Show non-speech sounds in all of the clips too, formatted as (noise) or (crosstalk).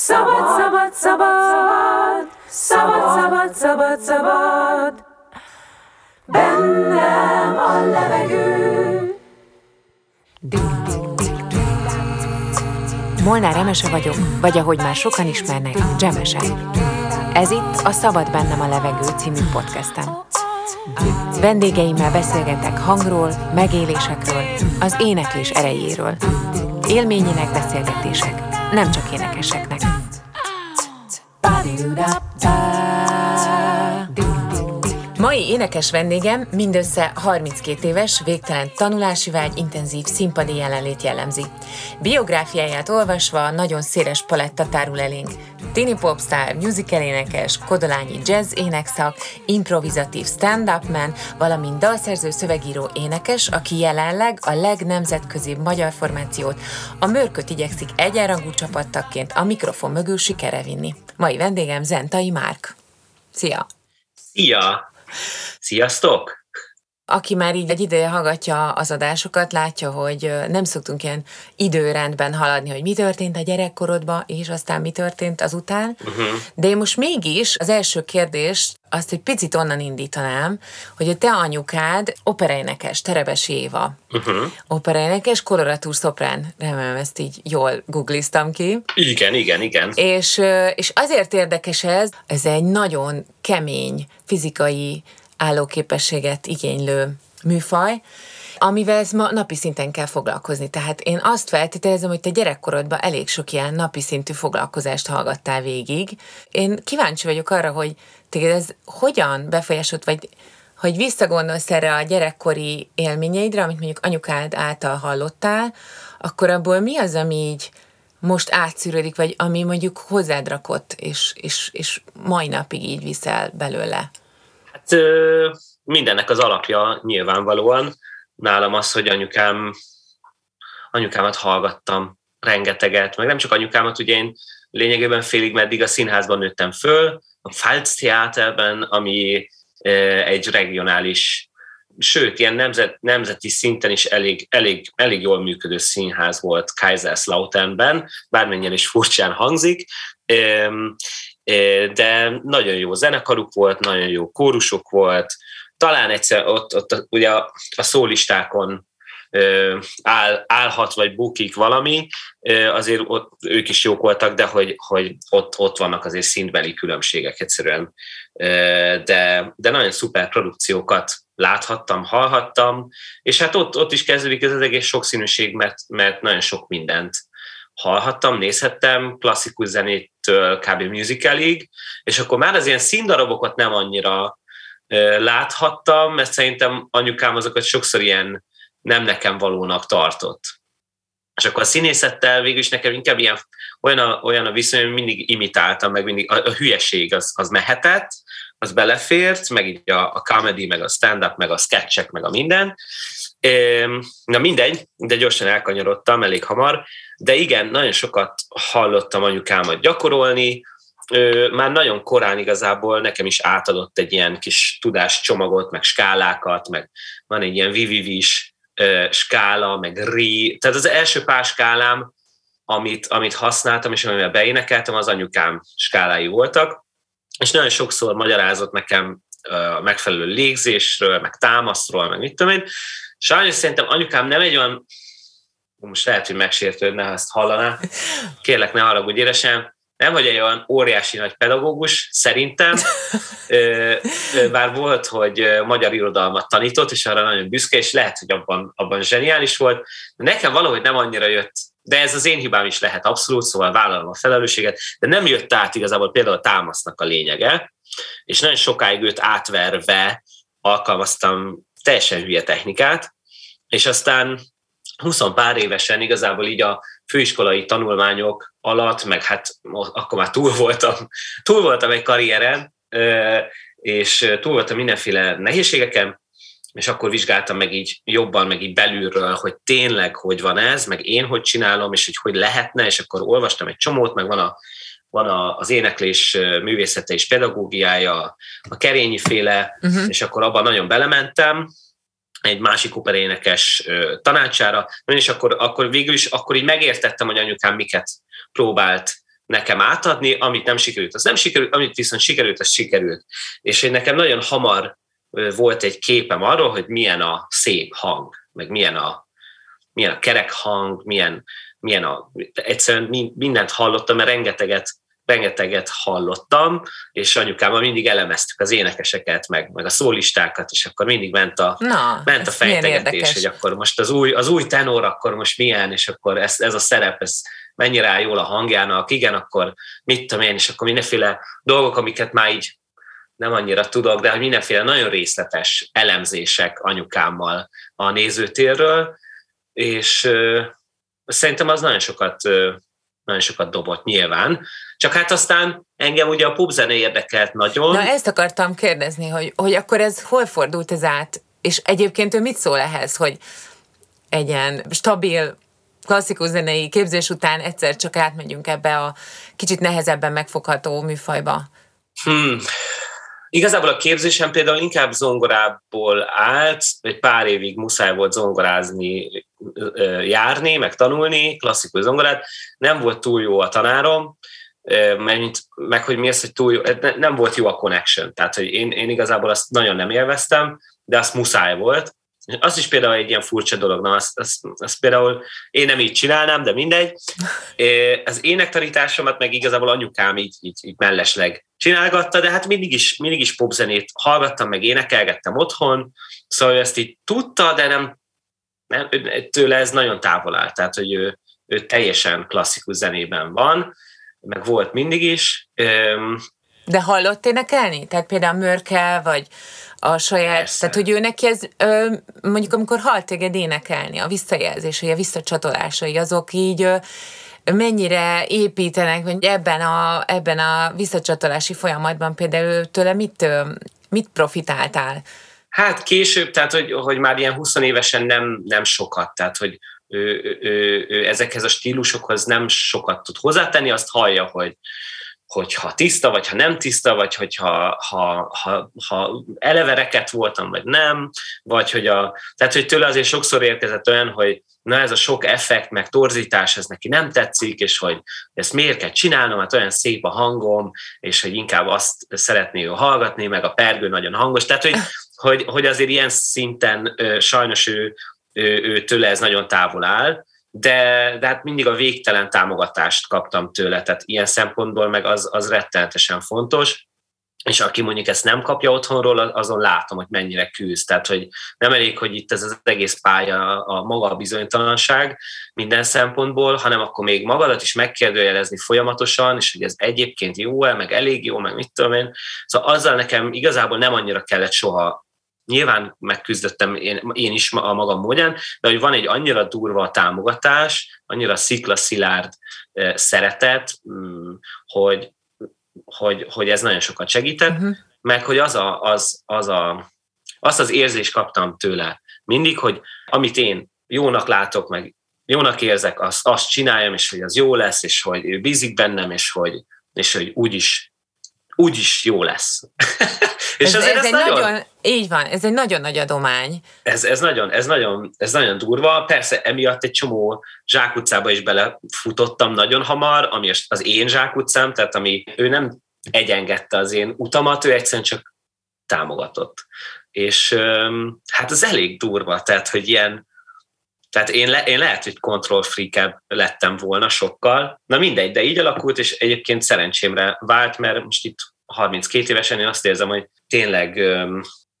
Szabad, szabad, szabad, szabad, szabad, szabad, szabad, bennem a levegő. Molnár Emese vagyok, vagy ahogy már sokan ismernek, Dzsemese. Ez itt a Szabad bennem a levegő című podcastem. Vendégeimmel beszélgetek hangról, megélésekről, az éneklés erejéről. Élményének beszélgetések, nem csak énekeseknek. Mai énekes vendégem mindössze 32 éves, végtelen tanulási vágy, intenzív színpadi jelenlét jellemzi. Biográfiáját olvasva nagyon széles paletta tárul elénk. Tini popstar, musical énekes, kodolányi jazz énekszak, improvizatív stand-up man, valamint dalszerző szövegíró énekes, aki jelenleg a legnemzetközibb magyar formációt, a Mörköt igyekszik egyenrangú csapattagként a mikrofon mögül sikere vinni. Mai vendégem Zentai Márk. Szia! Szia! Sziasztok! Aki már így egy ideje hallgatja az adásokat, látja, hogy nem szoktunk ilyen időrendben haladni, hogy mi történt a gyerekkorodban, és aztán mi történt azután. Uh-huh. De én most mégis az első kérdés azt egy picit onnan indítanám, hogy a te anyukád operaénekes, Terebes Éva. Uh-huh. Operaénekes, koloratúr szoprán, remélem ezt így jól googliztam ki. Igen, igen, igen. És, és azért érdekes ez, ez egy nagyon kemény fizikai állóképességet igénylő műfaj, amivel ez ma napi szinten kell foglalkozni. Tehát én azt feltételezem, hogy te gyerekkorodban elég sok ilyen napi szintű foglalkozást hallgattál végig. Én kíváncsi vagyok arra, hogy téged ez hogyan befolyásolt, vagy hogy visszagondolsz erre a gyerekkori élményeidre, amit mondjuk anyukád által hallottál, akkor abból mi az, ami így most átszűrődik, vagy ami mondjuk hozzád rakott, és, és, és mai napig így viszel belőle? Hát mindennek az alapja nyilvánvalóan. Nálam az, hogy anyukám, anyukámat hallgattam rengeteget, meg nem csak anyukámat, ugye én lényegében félig meddig a színházban nőttem föl, a Pfalz Theaterben, ami egy regionális, sőt, ilyen nemzet, nemzeti szinten is elég, elég, elég jól működő színház volt Kaiserslauternben, bármennyien is furcsán hangzik, de nagyon jó zenekaruk volt, nagyon jó kórusok volt, talán egyszer ott, ott ugye a, a szólistákon áll, állhat vagy bukik valami, azért ott ők is jók voltak, de hogy, hogy ott, ott vannak azért szintbeli különbségek egyszerűen. De, de nagyon szuper produkciókat láthattam, hallhattam, és hát ott, ott is kezdődik ez az egész sokszínűség, mert, mert nagyon sok mindent hallhattam, nézhettem, klasszikus zenétől kb. musicalig, és akkor már az ilyen színdarabokat nem annyira láthattam, mert szerintem anyukám azokat sokszor ilyen nem nekem valónak tartott. És akkor a színészettel végül is nekem inkább ilyen, olyan a, olyan a viszony, hogy mindig imitáltam, meg mindig a, a hülyeség az, az mehetett, az belefért, meg így a, a comedy, meg a stand-up, meg a sketchek, meg a minden. Na mindegy, de gyorsan elkanyarodtam elég hamar, de igen, nagyon sokat hallottam anyukámat gyakorolni, már nagyon korán igazából nekem is átadott egy ilyen kis tudáscsomagot, meg skálákat, meg van egy ilyen vivivis skála, meg ri, tehát az első pár skálám, amit, amit használtam, és amivel beénekeltem, az anyukám skálái voltak, és nagyon sokszor magyarázott nekem a megfelelő légzésről, meg támaszról, meg mit tudom én. Sajnos szerintem anyukám nem egy olyan, most lehet, hogy megsértődne, ha ezt hallaná, kérlek ne haragudj édesem, nem vagy egy olyan óriási nagy pedagógus, szerintem, bár volt, hogy magyar irodalmat tanított, és arra nagyon büszke, és lehet, hogy abban, abban zseniális volt. De nekem valahogy nem annyira jött, de ez az én hibám is lehet abszolút, szóval vállalom a felelősséget, de nem jött át igazából például a támasznak a lényege, és nagyon sokáig őt átverve alkalmaztam teljesen hülye technikát, és aztán 20 pár évesen igazából így a főiskolai tanulmányok alatt, meg hát akkor már túl voltam, (laughs) túl voltam egy karrieren, és túl voltam mindenféle nehézségeken, és akkor vizsgáltam meg így jobban, meg így belülről, hogy tényleg hogy van ez, meg én hogy csinálom, és hogy hogy lehetne, és akkor olvastam egy csomót, meg van, a, van a, az éneklés művészete és pedagógiája, a kerényi féle, uh-huh. és akkor abban nagyon belementem, egy másik operénekes tanácsára, és akkor, akkor végül is akkor így megértettem, hogy anyukám miket próbált nekem átadni, amit nem sikerült, az nem sikerült, amit viszont sikerült, az sikerült. És hogy nekem nagyon hamar volt egy képem arról, hogy milyen a szép hang, meg milyen a, milyen a kerek hang, milyen, milyen a, egyszerűen mindent hallottam, mert rengeteget, rengeteget hallottam, és anyukámmal mindig elemeztük az énekeseket, meg, meg a szólistákat, és akkor mindig ment a, Na, ment a fejtegetés, hogy akkor most az új, az új tenor, akkor most milyen, és akkor ez, ez a szerep, ez mennyire áll jól a hangjának, igen, akkor mit tudom én, és akkor mindenféle dolgok, amiket már így nem annyira tudok, de hogy mindenféle nagyon részletes elemzések anyukámmal a nézőtérről, és szerintem az nagyon sokat, nagyon sokat dobott nyilván. Csak hát aztán engem ugye a popzene érdekelt nagyon. Na ezt akartam kérdezni, hogy, hogy akkor ez hol fordult ez át, és egyébként ő mit szól ehhez, hogy egy ilyen stabil klasszikus zenei képzés után egyszer csak átmegyünk ebbe a kicsit nehezebben megfogható műfajba? Hmm. Igazából a képzésem például inkább zongorából állt, egy pár évig muszáj volt zongorázni, járni, meg tanulni, klasszikus zongorát. Nem volt túl jó a tanárom, mert, meg hogy mi az, hogy túl jó, nem volt jó a connection. Tehát, hogy én, én igazából azt nagyon nem élveztem, de azt muszáj volt. Az is például egy ilyen furcsa dolog, na azt, azt, azt például én nem így csinálnám, de mindegy. Az énektanításomat meg igazából anyukám így, így, így mellesleg csinálgatta, de hát mindig is, mindig is popzenét hallgattam, meg énekelgettem otthon, szóval ezt így tudta, de nem, nem tőle ez nagyon távol áll, tehát hogy ő, ő teljesen klasszikus zenében van, meg volt mindig is. De hallott énekelni? Tehát például Mörkel, vagy a saját, Persze. tehát hogy ő neki ez, mondjuk amikor halt téged énekelni, a visszajelzései, a visszacsatolásai, azok így mennyire építenek, hogy ebben a, ebben a visszacsatolási folyamatban például tőle mit, mit profitáltál? Hát később, tehát hogy, hogy már ilyen 20 évesen nem, nem sokat, tehát hogy ő, ő, ő, ő ezekhez a stílusokhoz nem sokat tud hozzátenni, azt hallja, hogy, hogyha tiszta, vagy ha nem tiszta, vagy hogyha ha, ha, ha eleve reket voltam, vagy nem, vagy hogy a, tehát hogy tőle azért sokszor érkezett olyan, hogy na ez a sok effekt, meg torzítás, ez neki nem tetszik, és hogy ezt miért kell csinálnom, hát olyan szép a hangom, és hogy inkább azt szeretné ő hallgatni, meg a pergő nagyon hangos, tehát hogy, hogy, hogy azért ilyen szinten sajnos ő, ő, ő tőle ez nagyon távol áll, de, de hát mindig a végtelen támogatást kaptam tőle, tehát ilyen szempontból meg az, az rettenetesen fontos, és aki mondjuk ezt nem kapja otthonról, azon látom, hogy mennyire küzd. Tehát, hogy nem elég, hogy itt ez az egész pálya a maga a bizonytalanság minden szempontból, hanem akkor még magadat is megkérdőjelezni folyamatosan, és hogy ez egyébként jó-e, meg elég jó, meg mit tudom én. Szóval azzal nekem igazából nem annyira kellett soha nyilván megküzdöttem én, én is a magam módján, de hogy van egy annyira durva támogatás, annyira sziklaszilárd szeretet, mm, hogy, hogy, hogy ez nagyon sokat segített, uh-huh. meg hogy az, a, az, az a, azt az érzést kaptam tőle mindig, hogy amit én jónak látok, meg jónak érzek, azt, azt csináljam, és hogy az jó lesz, és hogy ő bízik bennem, és hogy, és hogy úgyis, úgyis jó lesz. (laughs) És ez, ez, ez egy nagyon, nagyon, így van, ez egy nagyon nagy adomány. Ez, ez, nagyon, ez, nagyon, ez nagyon durva. Persze emiatt egy csomó zsákutcába is belefutottam nagyon hamar, ami az én zsákutcám, tehát ami ő nem egyengedte az én utamat, ő egyszerűen csak támogatott. És hát ez elég durva, tehát hogy ilyen, tehát én, le, én lehet, hogy control freak lettem volna sokkal. Na mindegy, de így alakult, és egyébként szerencsémre vált, mert most itt 32 évesen én azt érzem, hogy tényleg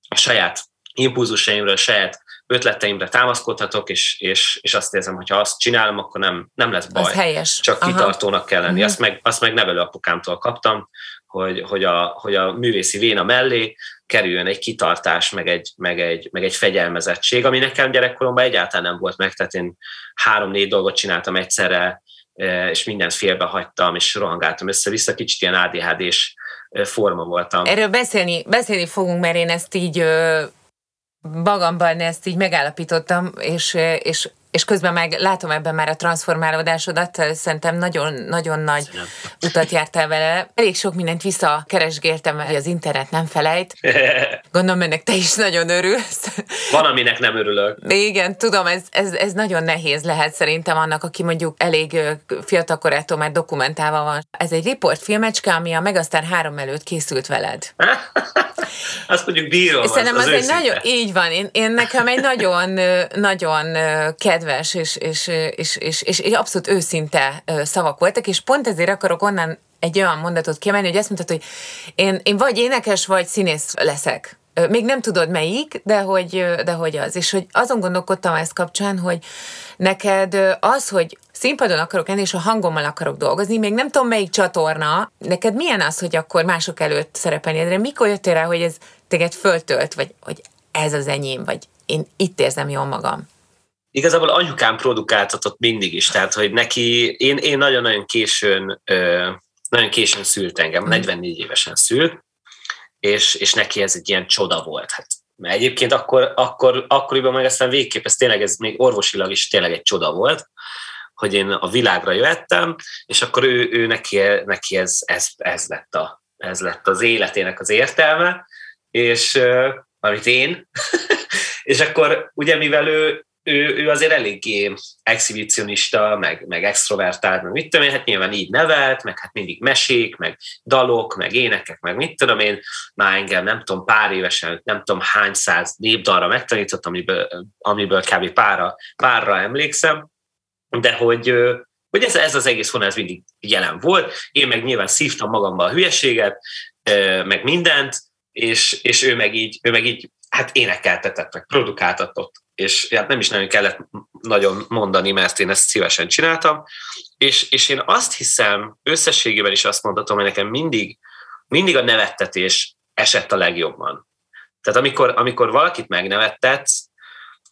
a saját impulzusaimra, a saját ötleteimre támaszkodhatok, és, és, és azt érzem, hogy ha azt csinálom, akkor nem, nem lesz baj. Az helyes. Csak Aha. kitartónak kell lenni. Uh-huh. Azt meg, azt meg nevelő apukámtól kaptam, hogy, hogy, a, hogy a művészi véna mellé kerüljön egy kitartás, meg egy, meg, egy, meg egy fegyelmezettség, ami nekem gyerekkoromban egyáltalán nem volt meg, tehát én három-négy dolgot csináltam egyszerre, és mindent félbe hagytam, és rohangáltam össze-vissza, kicsit ilyen ADHD-s forma voltam. Erről beszélni, beszélni fogunk, mert én ezt így magamban ezt így megállapítottam, és, és, és közben meg látom ebben már a transformálódásodat, szerintem nagyon-nagyon nagy Szépen. utat jártál vele. Elég sok mindent visszakeresgéltem, hogy az internet nem felejt. (laughs) gondolom ennek te is nagyon örülsz. Van, aminek nem örülök. Igen, tudom, ez, ez, ez nagyon nehéz lehet szerintem annak, aki mondjuk elég fiatal korától már dokumentálva van. Ez egy riportfilmecske, ami a Megasztár 3 előtt készült veled. (laughs) Azt mondjuk bírom. Szerintem az, az, az egy nagyon, így van, én, én nekem egy nagyon, nagyon kedves és, és, és, és, és, és abszolút őszinte szavak voltak, és pont ezért akarok onnan egy olyan mondatot kiemelni, hogy azt mondtad, hogy én, én vagy énekes, vagy színész leszek. Még nem tudod melyik, de hogy, de hogy az. És hogy azon gondolkodtam ezt kapcsán, hogy neked az, hogy színpadon akarok enni, és a hangommal akarok dolgozni, még nem tudom melyik csatorna, neked milyen az, hogy akkor mások előtt szerepelni, de mikor jöttél rá, hogy ez téged föltölt, vagy hogy ez az enyém, vagy én itt érzem jól magam? Igazából anyukám produkáltatott mindig is, tehát hogy neki, én, én nagyon-nagyon későn, nagyon későn szült engem, 44 mhm. évesen szült, és, és neki ez egy ilyen csoda volt. Hát, mert egyébként akkor, akkor, akkoriban meg aztán végképp ez tényleg, ez még orvosilag is tényleg egy csoda volt, hogy én a világra jöttem, és akkor ő, ő neki, neki ez, ez, ez, lett a, ez lett az életének az értelme, és amit én, (laughs) és akkor ugye mivel ő, ő, ő azért eléggé exhibicionista, meg, meg extrovertált, meg mit tudom én, hát nyilván így nevelt, meg hát mindig mesék, meg dalok, meg énekek, meg mit tudom én, már engem nem tudom, pár évesen, nem tudom hány száz népdalra megtanított, amiből, amiből kb. Párra, párra emlékszem, de hogy, hogy ez, ez az egész vonal ez mindig jelen volt, én meg nyilván szívtam magamba a hülyeséget, meg mindent, és, és ő, meg így, ő meg így hát énekeltetett, meg produkáltatott, és hát nem is nagyon kellett nagyon mondani, mert én ezt szívesen csináltam, és, és én azt hiszem, összességében is azt mondhatom, hogy nekem mindig, mindig a nevettetés esett a legjobban. Tehát amikor, amikor valakit megnevettetsz,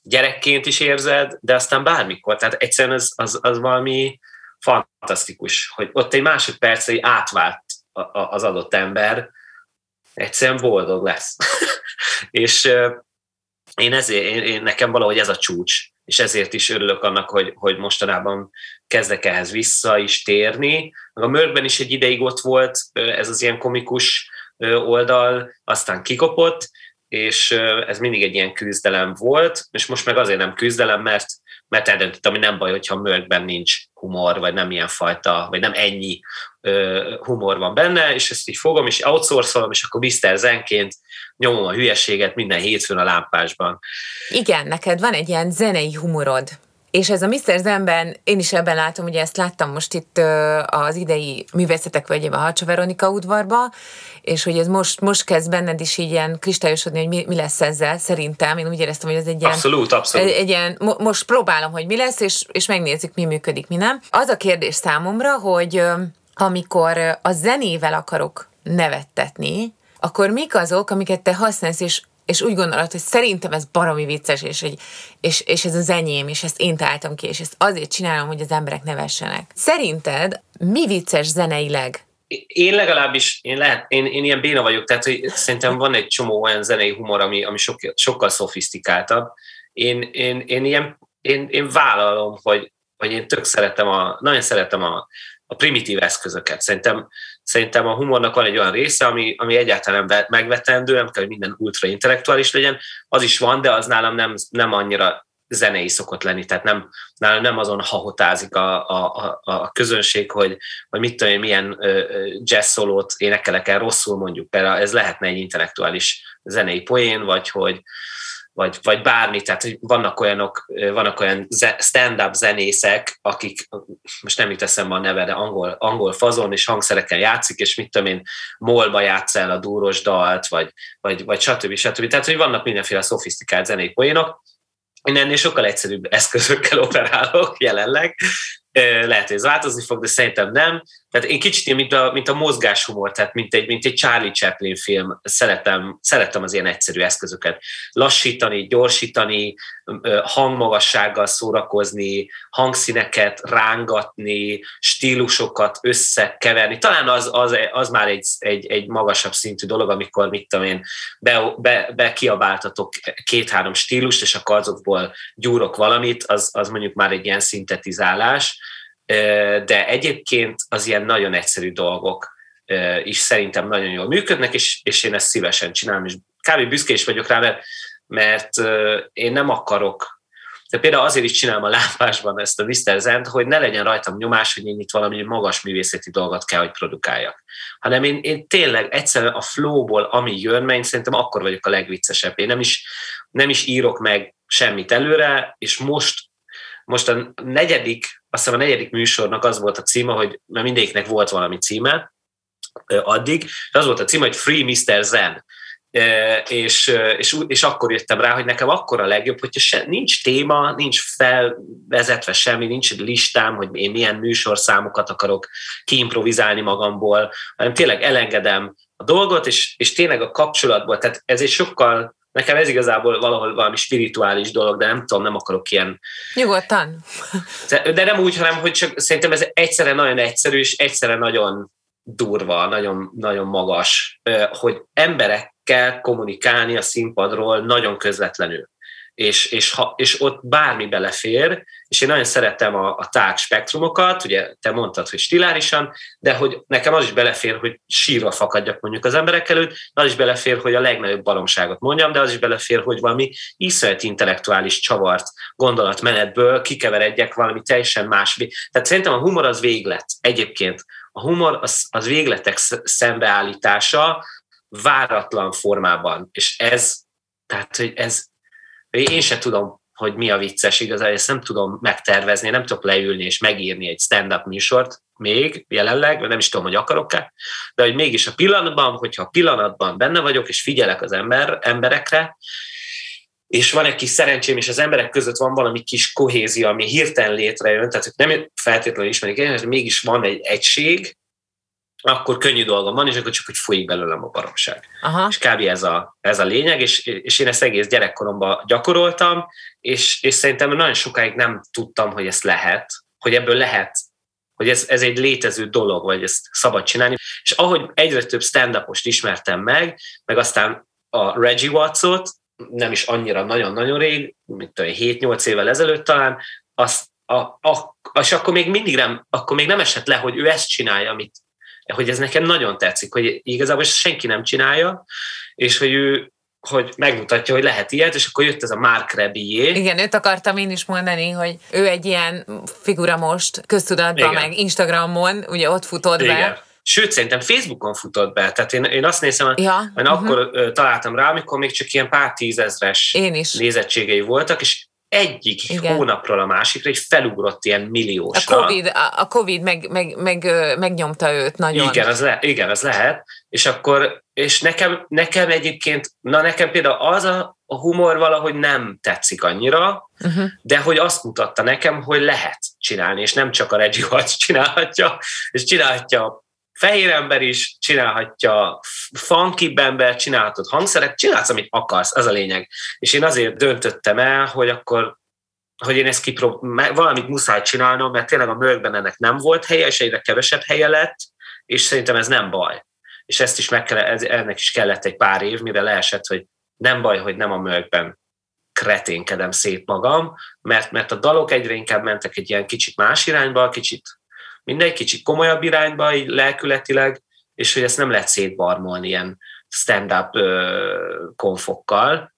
gyerekként is érzed, de aztán bármikor, tehát egyszerűen az, az, az valami fantasztikus, hogy ott egy másodperc, átvált az adott ember, egyszerűen boldog lesz. (laughs) és én ezért, én, én, nekem valahogy ez a csúcs, és ezért is örülök annak, hogy, hogy mostanában kezdek ehhez vissza is térni. A Mörkben is egy ideig ott volt ez az ilyen komikus oldal, aztán kikopott, és ez mindig egy ilyen küzdelem volt, és most meg azért nem küzdelem, mert mert eldöntöttem, hogy nem baj, hogyha a mörkben nincs humor, vagy nem ilyen fajta, vagy nem ennyi ö, humor van benne, és ezt így fogom, és outsourcolom, és akkor Mr. Zenként nyomom a hülyeséget minden hétfőn a lámpásban. Igen, neked van egy ilyen zenei humorod. És ez a Mr. Zenben, én is ebben látom, ugye ezt láttam most itt az idei művészetek vegyében a Hacsa Veronika udvarba, és hogy ez most, most kezd benned is így ilyen kristályosodni, hogy mi, mi lesz ezzel, szerintem. Én úgy éreztem, hogy ez egy ilyen... Abszolút, abszolút. Egy, egy ilyen, mo, most próbálom, hogy mi lesz, és, és megnézzük, mi működik, mi nem. Az a kérdés számomra, hogy amikor a zenével akarok nevettetni, akkor mik azok, amiket te használsz, és és úgy gondolod, hogy szerintem ez baromi vicces, és, hogy, és, és ez az enyém, és ezt én találtam ki, és ezt azért csinálom, hogy az emberek nevessenek. Szerinted mi vicces zeneileg? Én legalábbis, én, lehet, én, én ilyen béna vagyok, tehát hogy szerintem van egy csomó olyan zenei humor, ami, ami sok, sokkal szofisztikáltabb. Én, én, én, ilyen, én, én vállalom, hogy, hogy én tök szeretem a, nagyon szeretem a, a primitív eszközöket. Szerintem, szerintem a humornak van egy olyan része, ami, ami egyáltalán nem megvetendő, nem kell, hogy minden ultra intellektuális legyen. Az is van, de az nálam nem, nem annyira zenei szokott lenni, tehát nem, nálam nem azon hahotázik a, a, a, a közönség, hogy, hogy mit tudom én, milyen jazz szólót énekelek el rosszul mondjuk, például ez lehetne egy intellektuális zenei poén, vagy hogy, vagy, vagy bármi, tehát hogy vannak olyanok, vannak olyan stand-up zenészek, akik, most nem jut eszembe a neve, de angol, angol fazon és hangszerekkel játszik, és mit tudom én, molba játsz el a dúros dalt, vagy, vagy, vagy stb. stb. Tehát, hogy vannak mindenféle szofisztikált zenei poénok, én ennél sokkal egyszerűbb eszközökkel (laughs) operálok jelenleg, lehet, hogy ez változni fog, de szerintem nem. Tehát én kicsit mint a, mint a mozgáshumor, tehát mint egy, mint egy Charlie Chaplin film, szeretem, szeretem az ilyen egyszerű eszközöket. Lassítani, gyorsítani, hangmagassággal szórakozni, hangszíneket rángatni, stílusokat összekeverni. Talán az, az, az már egy, egy, egy magasabb szintű dolog, amikor, mit tudom én, be, be, be kiabáltatok két-három stílust, és akkor azokból gyúrok valamit, az, az mondjuk már egy ilyen szintetizálás de egyébként az ilyen nagyon egyszerű dolgok is szerintem nagyon jól működnek, és, és én ezt szívesen csinálom, és kb. büszke is vagyok rá, mert, mert én nem akarok de például azért is csinálom a lámpásban ezt a Mr. Zent, hogy ne legyen rajtam nyomás, hogy én itt valami magas művészeti dolgot kell, hogy produkáljak. Hanem én, én tényleg egyszerűen a flowból, ami jön, mert én szerintem akkor vagyok a legviccesebb. Én nem is, nem is írok meg semmit előre, és most, most a negyedik, hiszem a negyedik műsornak az volt a címe, hogy mert mindegyiknek volt valami címe, addig, és az volt a címe, hogy Free Mr. Zen és, és, és akkor jöttem rá, hogy nekem akkor a legjobb, hogyha se, nincs téma, nincs felvezetve semmi, nincs egy listám, hogy én milyen műsorszámokat akarok kiimprovizálni magamból, hanem tényleg elengedem a dolgot, és, és tényleg a kapcsolatból, tehát ez egy sokkal Nekem ez igazából valahol valami spirituális dolog, de nem tudom, nem akarok ilyen... Nyugodtan. De, nem úgy, hanem hogy csak szerintem ez egyszerre nagyon egyszerű, és egyszerre nagyon durva, nagyon, nagyon magas, hogy emberek kell kommunikálni a színpadról nagyon közvetlenül. És, és, ha, és ott bármi belefér, és én nagyon szeretem a, a tág spektrumokat, ugye te mondtad, hogy stilárisan, de hogy nekem az is belefér, hogy sírva fakadjak mondjuk az emberek előtt, az is belefér, hogy a legnagyobb baromságot mondjam, de az is belefér, hogy valami iszonyat intellektuális csavart gondolatmenetből kikeveredjek valami teljesen más. Tehát szerintem a humor az véglet egyébként. A humor az, az végletek szembeállítása, váratlan formában, és ez, tehát, hogy ez, én sem tudom, hogy mi a vicces igazán, ezt nem tudom megtervezni, nem tudok leülni és megírni egy stand-up műsort még jelenleg, mert nem is tudom, hogy akarok-e, de hogy mégis a pillanatban, hogyha a pillanatban benne vagyok, és figyelek az ember, emberekre, és van egy kis szerencsém, és az emberek között van valami kis kohézia, ami hirtelen létrejön, tehát nem feltétlenül ismerik, de mégis van egy egység, akkor könnyű dolgom van, és akkor csak hogy folyik belőlem a baromság. Aha. És kb. ez a, ez a lényeg, és, és én ezt egész gyerekkoromban gyakoroltam, és, és szerintem nagyon sokáig nem tudtam, hogy ezt lehet, hogy ebből lehet, hogy ez, ez egy létező dolog, vagy ezt szabad csinálni. És ahogy egyre több stand ismertem meg, meg aztán a Reggie Wattsot, nem is annyira nagyon-nagyon rég, mint 7-8 évvel ezelőtt talán, azt a, a, és akkor még mindig nem, akkor még nem esett le, hogy ő ezt csinálja, amit, hogy ez nekem nagyon tetszik, hogy igazából senki nem csinálja, és hogy ő hogy megmutatja, hogy lehet ilyet, és akkor jött ez a Mark Rebillié. Igen, őt akartam én is mondani, hogy ő egy ilyen figura most köztudatban, Igen. meg Instagramon, ugye ott futott Igen. be. Sőt, szerintem Facebookon futott be. Tehát én, én azt nézem, ja. én uh-huh. akkor találtam rá, amikor még csak ilyen pár tízezres nézettségei voltak, és egyik Igen. hónapról a másikra egy felugrott ilyen milliósra. A Covid, a COVID meg, meg, meg, megnyomta őt nagyon. Igen, az, le, igen, az lehet. És akkor, és nekem, nekem egyébként, na nekem például az a, a humor valahogy nem tetszik annyira, uh-huh. de hogy azt mutatta nekem, hogy lehet csinálni, és nem csak a Reggie Watts csinálhatja, és csinálhatja fehér ember is csinálhatja, funky ember, csinálhatod hangszerek, csinálsz, amit akarsz, az a lényeg. És én azért döntöttem el, hogy akkor hogy én ezt kiprób, valamit muszáj csinálnom, mert tényleg a mögben ennek nem volt helye, és egyre kevesebb helye lett, és szerintem ez nem baj. És ezt is meg kell, ennek is kellett egy pár év, mire leesett, hogy nem baj, hogy nem a mögben kreténkedem szét magam, mert, mert a dalok egyre inkább mentek egy ilyen kicsit más irányba, kicsit mindegy, kicsit komolyabb irányba, így lelkületileg, és hogy ezt nem lehet szétbarmolni ilyen stand-up konfokkal.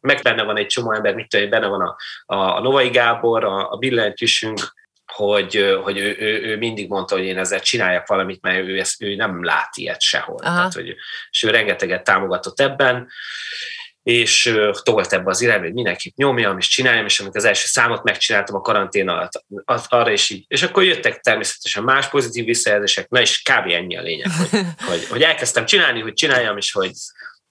Meg benne van egy csomó ember, mit tudom, benne van a, a, a Novai Gábor, a, a billentyűsünk, hogy, hogy ő, ő, ő, mindig mondta, hogy én ezzel csináljak valamit, mert ő, ezt, ő nem lát ilyet sehol. Tehát, hogy, és ő rengeteget támogatott ebben, és tolt ebbe az irányba, hogy mindenkit nyomjam, és csináljam, és amikor az első számot megcsináltam a karantén alatt, az, arra is így. És akkor jöttek természetesen más pozitív visszajelzések, na és kb. ennyi a lényeg, hogy, (laughs) hogy, hogy elkezdtem csinálni, hogy csináljam, és hogy,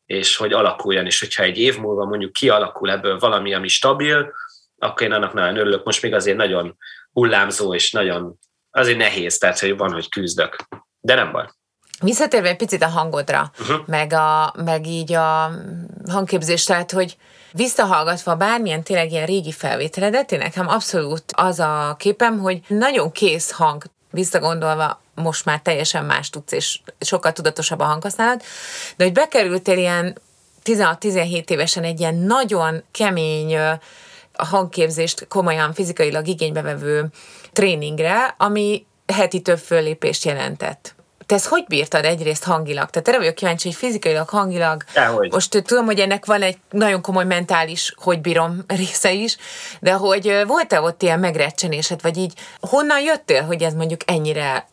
és hogy alakuljon, és hogyha egy év múlva mondjuk kialakul ebből valami, ami stabil, akkor én annak nagyon örülök. Most még azért nagyon hullámzó, és nagyon, azért nehéz, tehát hogy van, hogy küzdök. De nem baj. Visszatérve egy picit a hangodra, uh-huh. meg, a, meg így a hangképzés, tehát, hogy visszahallgatva bármilyen tényleg ilyen régi felvételedet, én nekem abszolút az a képem, hogy nagyon kész hang, visszagondolva most már teljesen más tudsz, és sokkal tudatosabb a hanghasználat, de hogy bekerültél ilyen 16-17 évesen egy ilyen nagyon kemény a hangképzést komolyan fizikailag igénybe vevő tréningre, ami heti több föllépést jelentett te ezt hogy bírtad egyrészt hangilag? Tehát erre vagyok kíváncsi, hogy fizikailag, hangilag. Dehogy. Most tudom, hogy ennek van egy nagyon komoly mentális, hogy bírom (laughs) része is, de hogy volt-e ott ilyen megrecsenésed, vagy így honnan jöttél, hogy ez mondjuk ennyire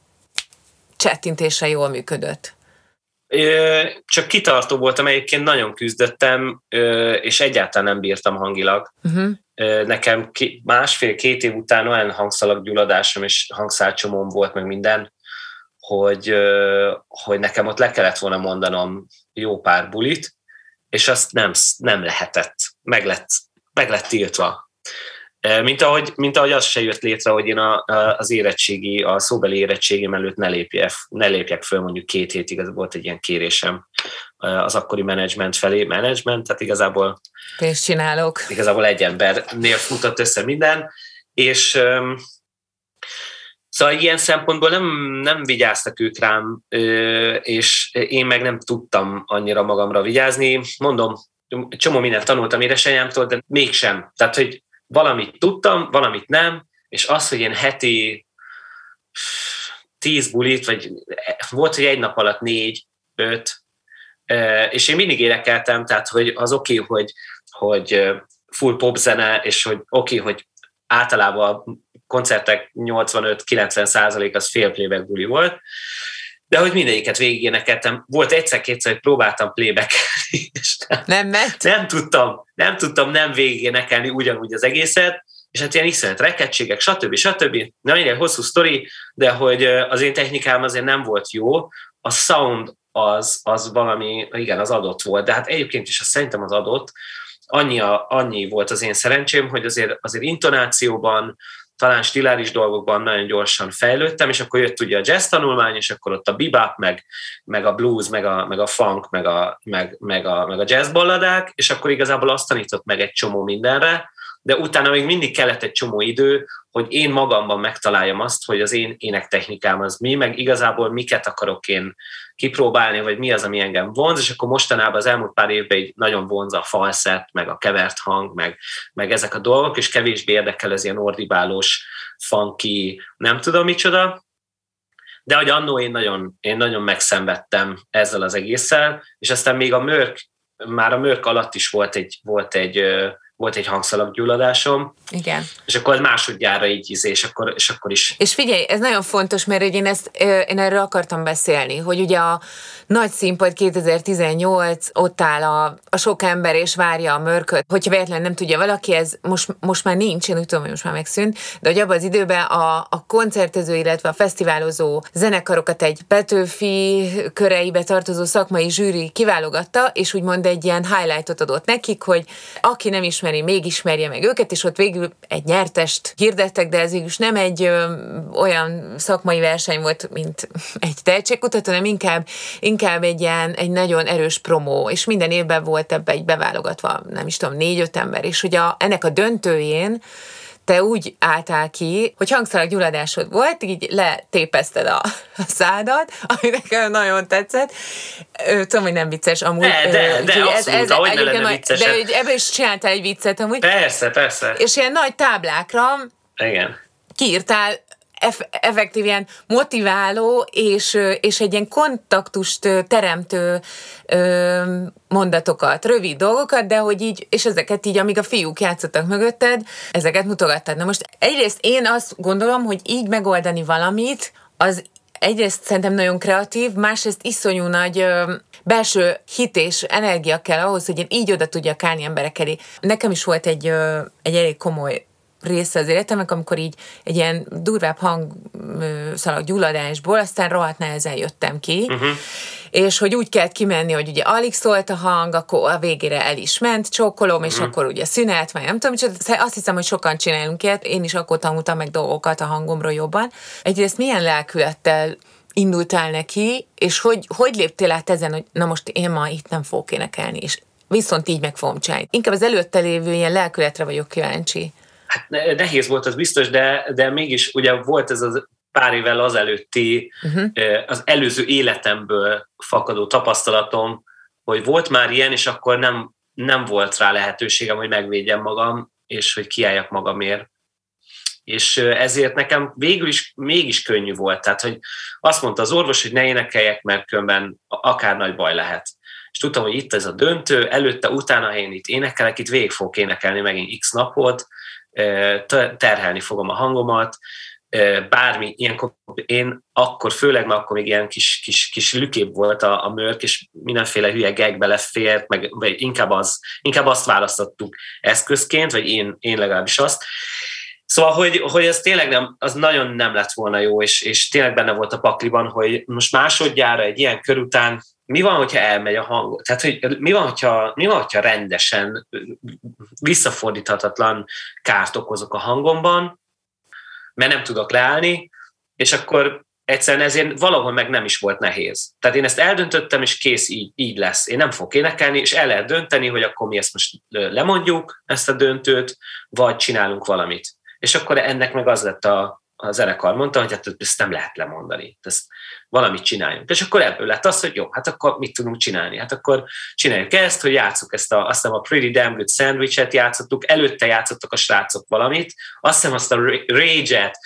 csettintésre jól működött? Csak kitartó voltam, egyébként nagyon küzdöttem, és egyáltalán nem bírtam hangilag. Uh-huh. Nekem másfél-két év után olyan hangszalaggyulladásom és hangszálcsomom volt, meg minden, hogy, hogy nekem ott le kellett volna mondanom jó pár bulit, és azt nem, nem lehetett. Meg lett, meg lett tiltva. Mint ahogy, mint ahogy az se jött létre, hogy én a, a, az érettségi, a szóbeli érettségem előtt ne, lépjek, ne lépjek föl mondjuk két hétig, ez volt egy ilyen kérésem az akkori menedzsment felé. Menedzsment, tehát igazából Pénzt csinálok. igazából egy embernél futott össze minden, és szóval ilyen szempontból nem, nem vigyáztak ők rám, és én meg nem tudtam annyira magamra vigyázni. Mondom, csomó mindent tanultam édesanyámtól, de mégsem. Tehát, hogy valamit tudtam, valamit nem, és az, hogy én heti tíz bulit, vagy volt, hogy egy nap alatt négy, öt, és én mindig énekeltem, tehát, hogy az oké, okay, hogy hogy full pop zene, és hogy oké, okay, hogy általában koncertek 85-90 százalék az fél playback buli volt, de hogy mindegyiket végigénekeltem. Volt egyszer-kétszer, hogy próbáltam playback (laughs) és nem, Nem ment? nem tudtam, nem tudtam nem végigénekelni ugyanúgy az egészet, és hát ilyen iszonyat rekedtségek, stb. stb. Na minden hosszú sztori, de hogy az én technikám azért nem volt jó, a sound az, az valami, igen, az adott volt, de hát egyébként is azt szerintem az adott, annyi, a, annyi volt az én szerencsém, hogy azért, azért intonációban, talán stiláris dolgokban nagyon gyorsan fejlődtem, és akkor jött ugye a jazz tanulmány, és akkor ott a bebop, meg, meg a blues, meg a, meg a funk, meg a, meg, meg, a, meg a jazz balladák, és akkor igazából azt tanított meg egy csomó mindenre, de utána még mindig kellett egy csomó idő, hogy én magamban megtaláljam azt, hogy az én énektechnikám az mi, meg igazából miket akarok én kipróbálni, vagy mi az, ami engem vonz, és akkor mostanában az elmúlt pár évben így nagyon vonz a falszett, meg a kevert hang, meg, meg ezek a dolgok, és kevésbé érdekel ez ilyen ordibálós, funky, nem tudom micsoda, de hogy annó én nagyon, én nagyon megszenvedtem ezzel az egésszel, és aztán még a mörk, már a mörk alatt is volt egy, volt egy, volt egy hangszalaggyulladásom, Igen. és akkor másodjára így íz, és akkor, és akkor is És figyelj, ez nagyon fontos, mert én, ezt, én erről akartam beszélni, hogy ugye a nagy színpad 2018, ott áll a, a sok ember és várja a mörköt. Hogyha véletlenül nem tudja valaki, ez most, most már nincs, én úgy tudom, hogy most már megszűnt, de hogy abban az időben a, a koncertező, illetve a fesztiválozó zenekarokat egy Petőfi köreibe tartozó szakmai zsűri kiválogatta, és úgymond egy ilyen highlightot adott nekik, hogy aki nem ismeri, még ismerje meg őket, és ott végül egy nyertest hirdettek, de ez is nem egy ö, olyan szakmai verseny volt, mint (laughs) egy tehetségkutató, hanem inkább, inkább egy ilyen, egy nagyon erős promó, és minden évben volt ebbe egy beválogatva, nem is tudom, négy-öt ember, és hogy a, ennek a döntőjén te úgy álltál ki, hogy hangszalaggyulladásod volt, így letépezted a, a szádat, ami nekem nagyon tetszett. Tudom, hogy nem vicces amúgy. De, de, de, abszolút, ahogy ne lenne vicces. De hogy ebből is csináltál egy viccet amúgy. Persze, persze. És ilyen nagy táblákra Igen. kiírtál effektív ilyen motiváló és, és egy ilyen kontaktust teremtő mondatokat, rövid dolgokat, de hogy így, és ezeket így, amíg a fiúk játszottak mögötted, ezeket mutogattad. Na most egyrészt én azt gondolom, hogy így megoldani valamit, az egyrészt szerintem nagyon kreatív, másrészt iszonyú nagy ö, belső hit és energia kell ahhoz, hogy én így oda tudjak állni emberek elé. Nekem is volt egy, ö, egy elég komoly része az életemnek, amikor így egy ilyen durvább hangszalag gyulladásból, aztán rohadt nehezen jöttem ki, uh-huh. és hogy úgy kellett kimenni, hogy ugye alig szólt a hang, akkor a végére el is ment, csókolom, és uh-huh. akkor ugye szünet, vagy nem tudom. Szóval azt hiszem, hogy sokan csinálunk ilyet, én is akkor tanultam meg dolgokat a hangomról jobban. Egyrészt milyen lelkülettel indultál neki, és hogy, hogy léptél át ezen, hogy na most én ma itt nem fogok énekelni, és viszont így meg fogom csinálni. Inkább az előtte lévő ilyen lelkületre vagyok kíváncsi. Hát ne- nehéz volt, az biztos, de, de mégis ugye volt ez az pár évvel azelőtti, Uh-huh. ö, az előző életemből fakadó tapasztalatom, hogy volt már ilyen, és akkor nem, nem volt rá lehetőségem, hogy megvédjem magam, és hogy kiálljak magamért. és ezért nekem végül is mégis könnyű volt. Tehát, hogy azt mondta az orvos, hogy ne énekeljek, mert különben akár nagy baj lehet. És tudtam, hogy itt ez a döntő, előtte, utána, ha én itt énekelek, itt végig fogok énekelni megint x napot, terhelni fogom a hangomat, bármi, ilyenkor én akkor, főleg mert akkor még ilyen kis, kis, kis lükébb volt a, a mörk, és mindenféle hülye gag belefért, meg vagy inkább, az, inkább azt választottuk eszközként, vagy én, én legalábbis azt. Szóval, hogy, hogy ez tényleg nem, az nagyon nem lett volna jó, és, és tényleg benne volt a pakliban, hogy most másodjára egy ilyen kör után mi van, hogyha elmegy a hang? Tehát, hogy mi van, hogyha, mi van, hogyha rendesen visszafordíthatatlan kárt okozok a hangomban, mert nem tudok leállni, és akkor egyszerűen ezért valahol meg nem is volt nehéz. Tehát én ezt eldöntöttem, és kész, így, így lesz. Én nem fogok énekelni, és el lehet dönteni, hogy akkor mi ezt most lemondjuk, ezt a döntőt, vagy csinálunk valamit. És akkor ennek meg az lett a, a zenekar mondta, hogy hát ezt nem lehet lemondani, ezt valamit csináljunk. És akkor ebből lett az, hogy jó, hát akkor mit tudunk csinálni? Hát akkor csináljuk ezt, hogy játsszuk ezt a, azt a Pretty Damn Good Sandwich-et játszottuk, előtte játszottak a srácok valamit, azt hiszem azt a Rage-et,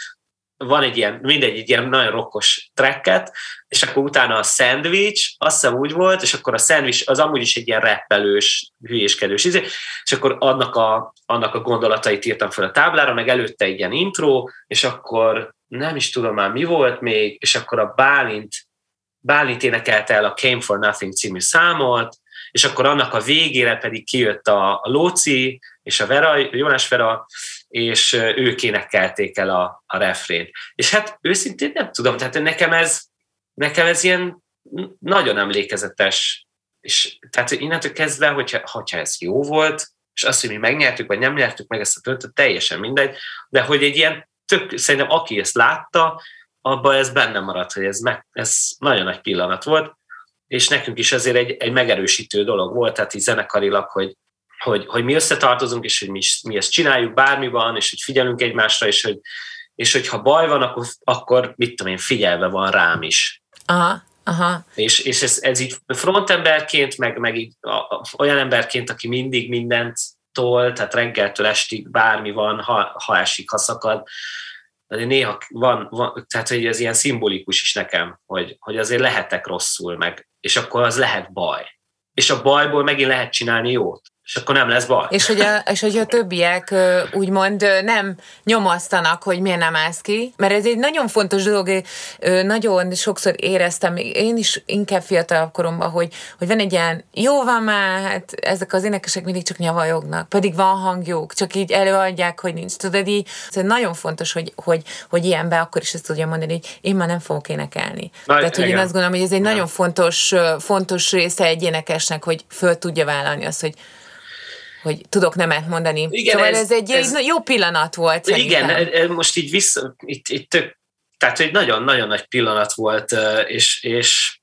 van egy ilyen, mindegy, egy ilyen nagyon rokkos tracket, és akkor utána a sandwich, azt hiszem úgy volt, és akkor a sandwich az amúgy is egy ilyen reppelős, hülyéskedős izé, és akkor annak a, annak a gondolatait írtam fel a táblára, meg előtte egy ilyen intro, és akkor nem is tudom már mi volt még, és akkor a Bálint, Bálint énekelte el a Came for Nothing című számot, és akkor annak a végére pedig kijött a, a Lóci és a Vera, Jónás Vera, és ők énekelték el a, a refrént. És hát őszintén nem tudom, tehát nekem ez, nekem ez ilyen nagyon emlékezetes, és tehát innentől kezdve, hogyha, hogyha ez jó volt, és azt, hogy mi megnyertük, vagy nem nyertük meg ezt a döntőt, teljesen mindegy, de hogy egy ilyen tök, szerintem aki ezt látta, abban ez benne maradt, hogy ez, meg, ez nagyon nagy pillanat volt, és nekünk is ezért egy, egy megerősítő dolog volt, tehát így zenekarilag, hogy, hogy, hogy mi összetartozunk, és hogy mi, mi ezt csináljuk, bármi van, és hogy figyelünk egymásra, és hogy, és hogy ha baj van, akkor, akkor mit tudom én, figyelve van rám is. Aha, aha. És, és ez, ez így frontemberként, meg, meg így olyan emberként, aki mindig mindent tol, tehát reggeltől estig bármi van, ha, ha esik, ha szakad, de néha van, van, tehát hogy ez ilyen szimbolikus is nekem, hogy, hogy azért lehetek rosszul, meg, és akkor az lehet baj. És a bajból megint lehet csinálni jót és akkor nem lesz baj. És hogy a, és hogy a többiek úgymond nem nyomasztanak, hogy miért nem állsz ki, mert ez egy nagyon fontos dolog, nagyon sokszor éreztem, én is inkább fiatalabb koromban, hogy, hogy van egy ilyen, jó van már, hát ezek az énekesek mindig csak nyavajognak, pedig van hangjuk, csak így előadják, hogy nincs. Tudod, így ez nagyon fontos, hogy, hogy, hogy ilyenben akkor is ezt tudja mondani, hogy én már nem fogok énekelni. Na, Tehát, hogy én azt gondolom, hogy ez egy ja. nagyon fontos, fontos része egy énekesnek, hogy föl tudja vállalni azt, hogy hogy tudok nemet mondani. Igen, szóval ez, ez egy ez, jó pillanat volt. Igen, szerintem. most így vissza, itt, itt tök, tehát egy nagyon-nagyon nagy pillanat volt, és, és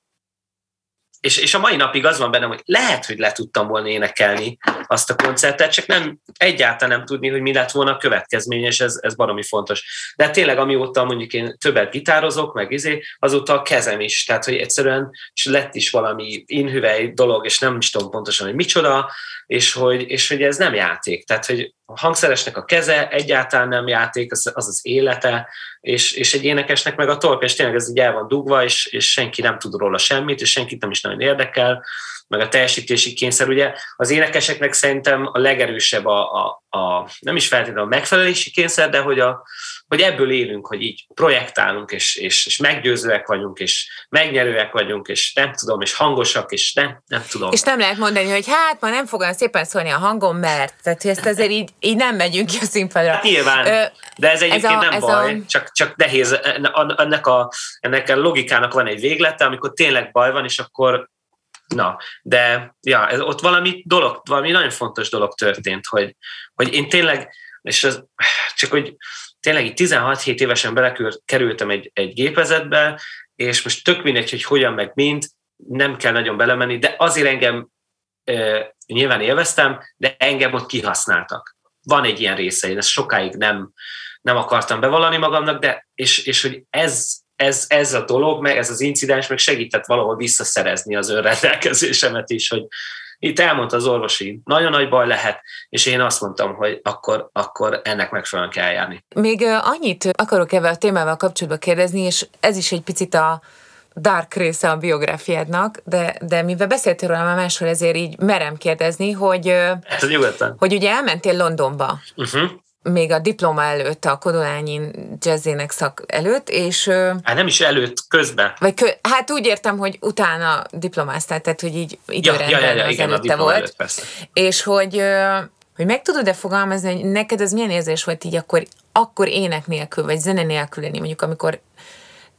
és, és a mai napig az van bennem, hogy lehet, hogy le tudtam volna énekelni azt a koncertet, csak nem egyáltalán nem tudni, hogy mi lett volna a következmény, és ez, ez baromi fontos. De tényleg amióta mondjuk én többet gitározok, meg izé, azóta a kezem is, tehát hogy egyszerűen és lett is valami inhüvely dolog, és nem is tudom pontosan, hogy micsoda, és hogy, és hogy ez nem játék. Tehát, hogy a hangszeresnek a keze egyáltalán nem játék, az az, az élete, és, és egy énekesnek meg a torka, és tényleg ez így el van dugva, és, és senki nem tud róla semmit, és senkit nem is nagyon érdekel, meg a teljesítési kényszer. Ugye az énekeseknek szerintem a legerősebb a, a, a nem is feltétlenül a megfelelési kényszer, de hogy, a, hogy ebből élünk, hogy így projektálunk, és, és, és meggyőzőek vagyunk, és megnyerőek vagyunk, és nem tudom, és hangosak, és nem, nem tudom. És nem lehet mondani, hogy hát ma nem fog olyan szépen szólni a hangom, mert tehát ezt azért így, így nem megyünk ki a színpadra. Hát nyilván, Ö, de ez egyébként ez a, nem ez baj, a... csak, csak nehéz, ennek a, ennek a logikának van egy véglete, amikor tényleg baj van, és akkor Na, de ja, ez, ott valami dolog, valami nagyon fontos dolog történt, hogy, hogy én tényleg, és ez, csak hogy tényleg így 16-7 évesen belekerültem egy, egy gépezetbe, és most tök mindegy, hogy hogyan meg mind, nem kell nagyon belemenni, de azért engem e, nyilván élveztem, de engem ott kihasználtak. Van egy ilyen része, én ezt sokáig nem, nem akartam bevallani magamnak, de és, és hogy ez ez, ez a dolog, meg ez az incidens meg segített valahol visszaszerezni az önrendelkezésemet is, hogy itt elmondta az orvosi, nagyon nagy baj lehet, és én azt mondtam, hogy akkor, akkor ennek megfelelően kell eljárni. Még annyit akarok ebben a témával kapcsolatban kérdezni, és ez is egy picit a dark része a biográfiádnak, de, de mivel beszéltél róla már máshol, ezért így merem kérdezni, hogy, Ez nyugodtan. hogy ugye elmentél Londonba, Uh-huh. Még a diploma előtt, a Kodolányin jazzének szak előtt, és Hát nem is előtt, közben. vagy kö, hát úgy értem, hogy utána diplomáztál, tehát hogy így Ja, időrendben ja, ja, ja az igen, előtte volt. előtt, persze. És hogy, hogy meg tudod-e fogalmazni, hogy neked az milyen érzés volt így akkor, akkor ének nélkül, vagy zene nélkül lenni, mondjuk amikor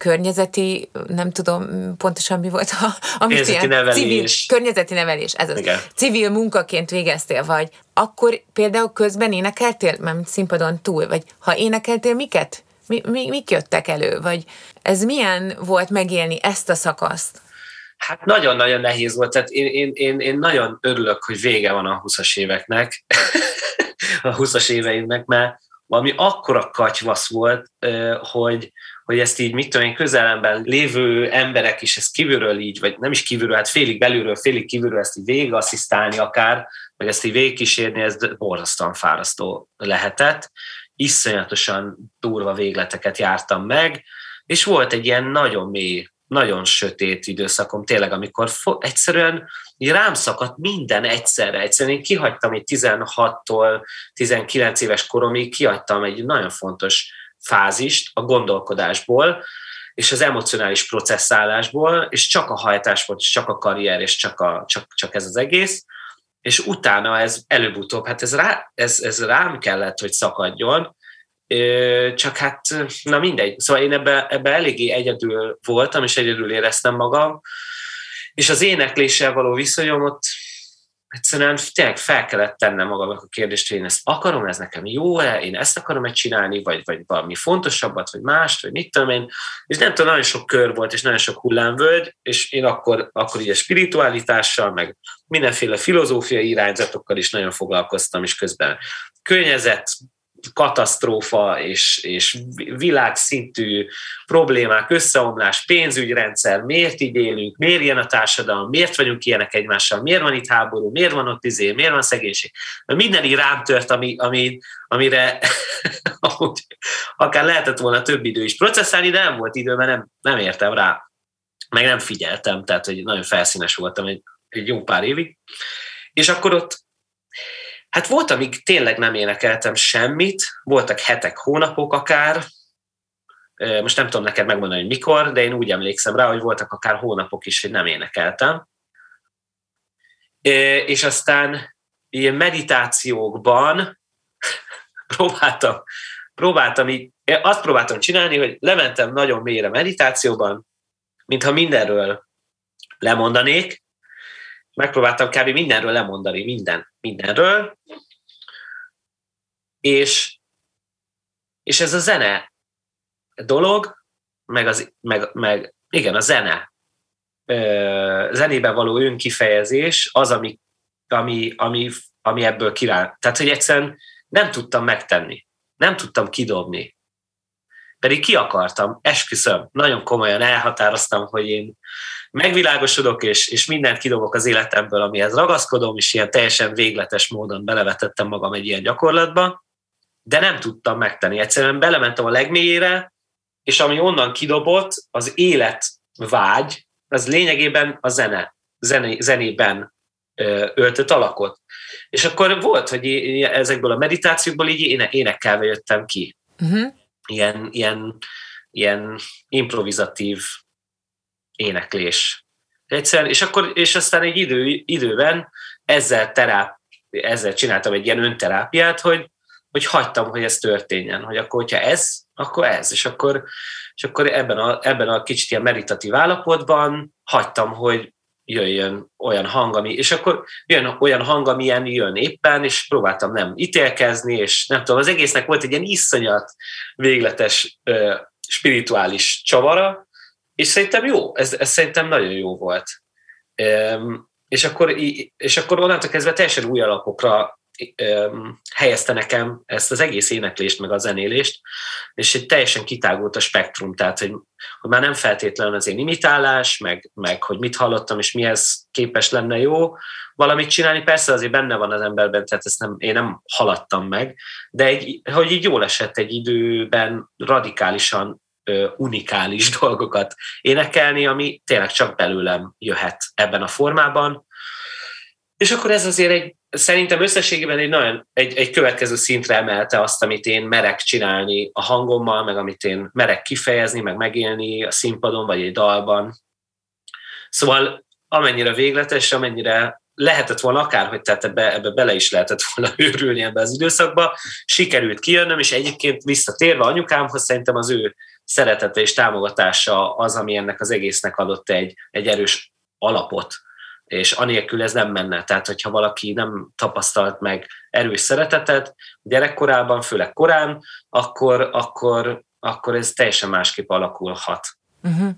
környezeti, nem tudom pontosan mi volt, a, amit Környezeti nevelés. civil, környezeti nevelés, ez az, Igen. civil munkaként végeztél, vagy akkor például közben énekeltél, mert színpadon túl, vagy ha énekeltél, miket? Mi, mi, mik jöttek elő? Vagy ez milyen volt megélni ezt a szakaszt? Hát nagyon-nagyon nehéz volt, tehát én, én, én, én nagyon örülök, hogy vége van a 20-as éveknek, (laughs) a 20-as éveimnek, mert valami akkora katyvasz volt, hogy, hogy ezt így, mit tudom én, közelemben lévő emberek is ezt kívülről így, vagy nem is kívülről, hát félig belülről, félig kívülről ezt így végigasszisztálni akár, vagy ezt így végigkísérni, ez borzasztóan fárasztó lehetett. Iszonyatosan durva végleteket jártam meg, és volt egy ilyen nagyon mély, nagyon sötét időszakom tényleg, amikor fo- egyszerűen így rám szakadt minden egyszerre. Egyszerűen én kihagytam egy 16-tól 19 éves koromig, kihagytam egy nagyon fontos fázist a gondolkodásból, és az emocionális processzálásból, és csak a hajtás volt, csak a karrier, és csak, a, csak, csak ez az egész, és utána ez előbb-utóbb, hát ez, rá, ez, ez rám kellett, hogy szakadjon, csak hát, na mindegy. Szóval én ebbe, ebbe eléggé egyedül voltam, és egyedül éreztem magam, és az énekléssel való viszonyom ott egyszerűen tényleg fel kellett tennem magamnak a kérdést, hogy én ezt akarom, ez nekem jó-e, én ezt akarom-e csinálni, vagy, vagy valami fontosabbat, vagy mást, vagy mit tudom én. És nem tudom, nagyon sok kör volt, és nagyon sok hullámvölgy, és én akkor, akkor így a spiritualitással, meg mindenféle filozófiai irányzatokkal is nagyon foglalkoztam, és közben környezet, katasztrófa és, és világszintű problémák, összeomlás, pénzügyrendszer, miért így élünk, miért ilyen a társadalom, miért vagyunk ilyenek egymással, miért van itt háború, miért van ott izé, miért van szegénység. Minden így rám tört, ami, ami, amire (laughs) akár lehetett volna több idő is processzálni, de nem volt idő, mert nem, nem értem rá, meg nem figyeltem, tehát hogy nagyon felszínes voltam egy, egy jó pár évig. És akkor ott Hát volt, amíg tényleg nem énekeltem semmit, voltak hetek, hónapok akár, most nem tudom neked megmondani, hogy mikor, de én úgy emlékszem rá, hogy voltak akár hónapok is, hogy nem énekeltem. És aztán ilyen meditációkban (laughs) próbáltam, próbáltam így, azt próbáltam csinálni, hogy lementem nagyon mélyre meditációban, mintha mindenről lemondanék, megpróbáltam kb. mindenről lemondani, minden, mindenről, és, és ez a zene dolog, meg, az, meg, meg igen, a zene, ö, zenében való önkifejezés az, ami, ami, ami, ami ebből királ. Tehát, hogy egyszerűen nem tudtam megtenni, nem tudtam kidobni. Pedig ki akartam, esküszöm, nagyon komolyan elhatároztam, hogy én megvilágosodok, és, és mindent kidobok az életemből, amihez ragaszkodom, és ilyen teljesen végletes módon belevetettem magam egy ilyen gyakorlatba, de nem tudtam megtenni. Egyszerűen belementem a legmélyére, és ami onnan kidobott, az élet vágy, az lényegében a zene, zené, zenében öltött alakot. És akkor volt, hogy ezekből a meditációkból így éne, énekelve jöttem ki. Uh-huh. Ilyen, ilyen, ilyen improvizatív éneklés. Egyszerűen, és, akkor, és aztán egy idő, időben ezzel, teráp, ezzel csináltam egy ilyen önterápiát, hogy, hogy hagytam, hogy ez történjen, hogy akkor, hogyha ez, akkor ez, és akkor, és akkor ebben, a, ebben a kicsit ilyen meditatív állapotban hagytam, hogy jöjjön olyan hang, ami, és akkor jön olyan hang, amilyen jön éppen, és próbáltam nem ítélkezni, és nem tudom, az egésznek volt egy ilyen iszonyat végletes ö, spirituális csavara, és szerintem jó, ez, ez szerintem nagyon jó volt. Üm, és akkor, és akkor onnantól kezdve teljesen új alapokra helyezte nekem ezt az egész éneklést, meg a zenélést, és egy teljesen kitágult a spektrum, tehát hogy, hogy már nem feltétlenül az én imitálás, meg, meg hogy mit hallottam, és mihez képes lenne jó valamit csinálni. Persze azért benne van az emberben, tehát ezt nem, én nem haladtam meg, de egy, hogy így jól esett egy időben radikálisan unikális (laughs) dolgokat énekelni, ami tényleg csak belőlem jöhet ebben a formában. És akkor ez azért egy, szerintem összességében egy nagyon, egy, egy következő szintre emelte azt, amit én merek csinálni a hangommal, meg amit én merek kifejezni, meg megélni a színpadon, vagy egy dalban. Szóval amennyire végletes, amennyire lehetett volna akár, hogy tehát ebbe, ebbe bele is lehetett volna (laughs) őrülni ebbe az időszakba, sikerült kijönnöm, és egyébként visszatérve anyukámhoz szerintem az ő szeretete és támogatása az, ami ennek az egésznek adott egy, egy erős alapot, és anélkül ez nem menne. Tehát, hogyha valaki nem tapasztalt meg erős szeretetet gyerekkorában, főleg korán, akkor, akkor, akkor ez teljesen másképp alakulhat. Uh-huh.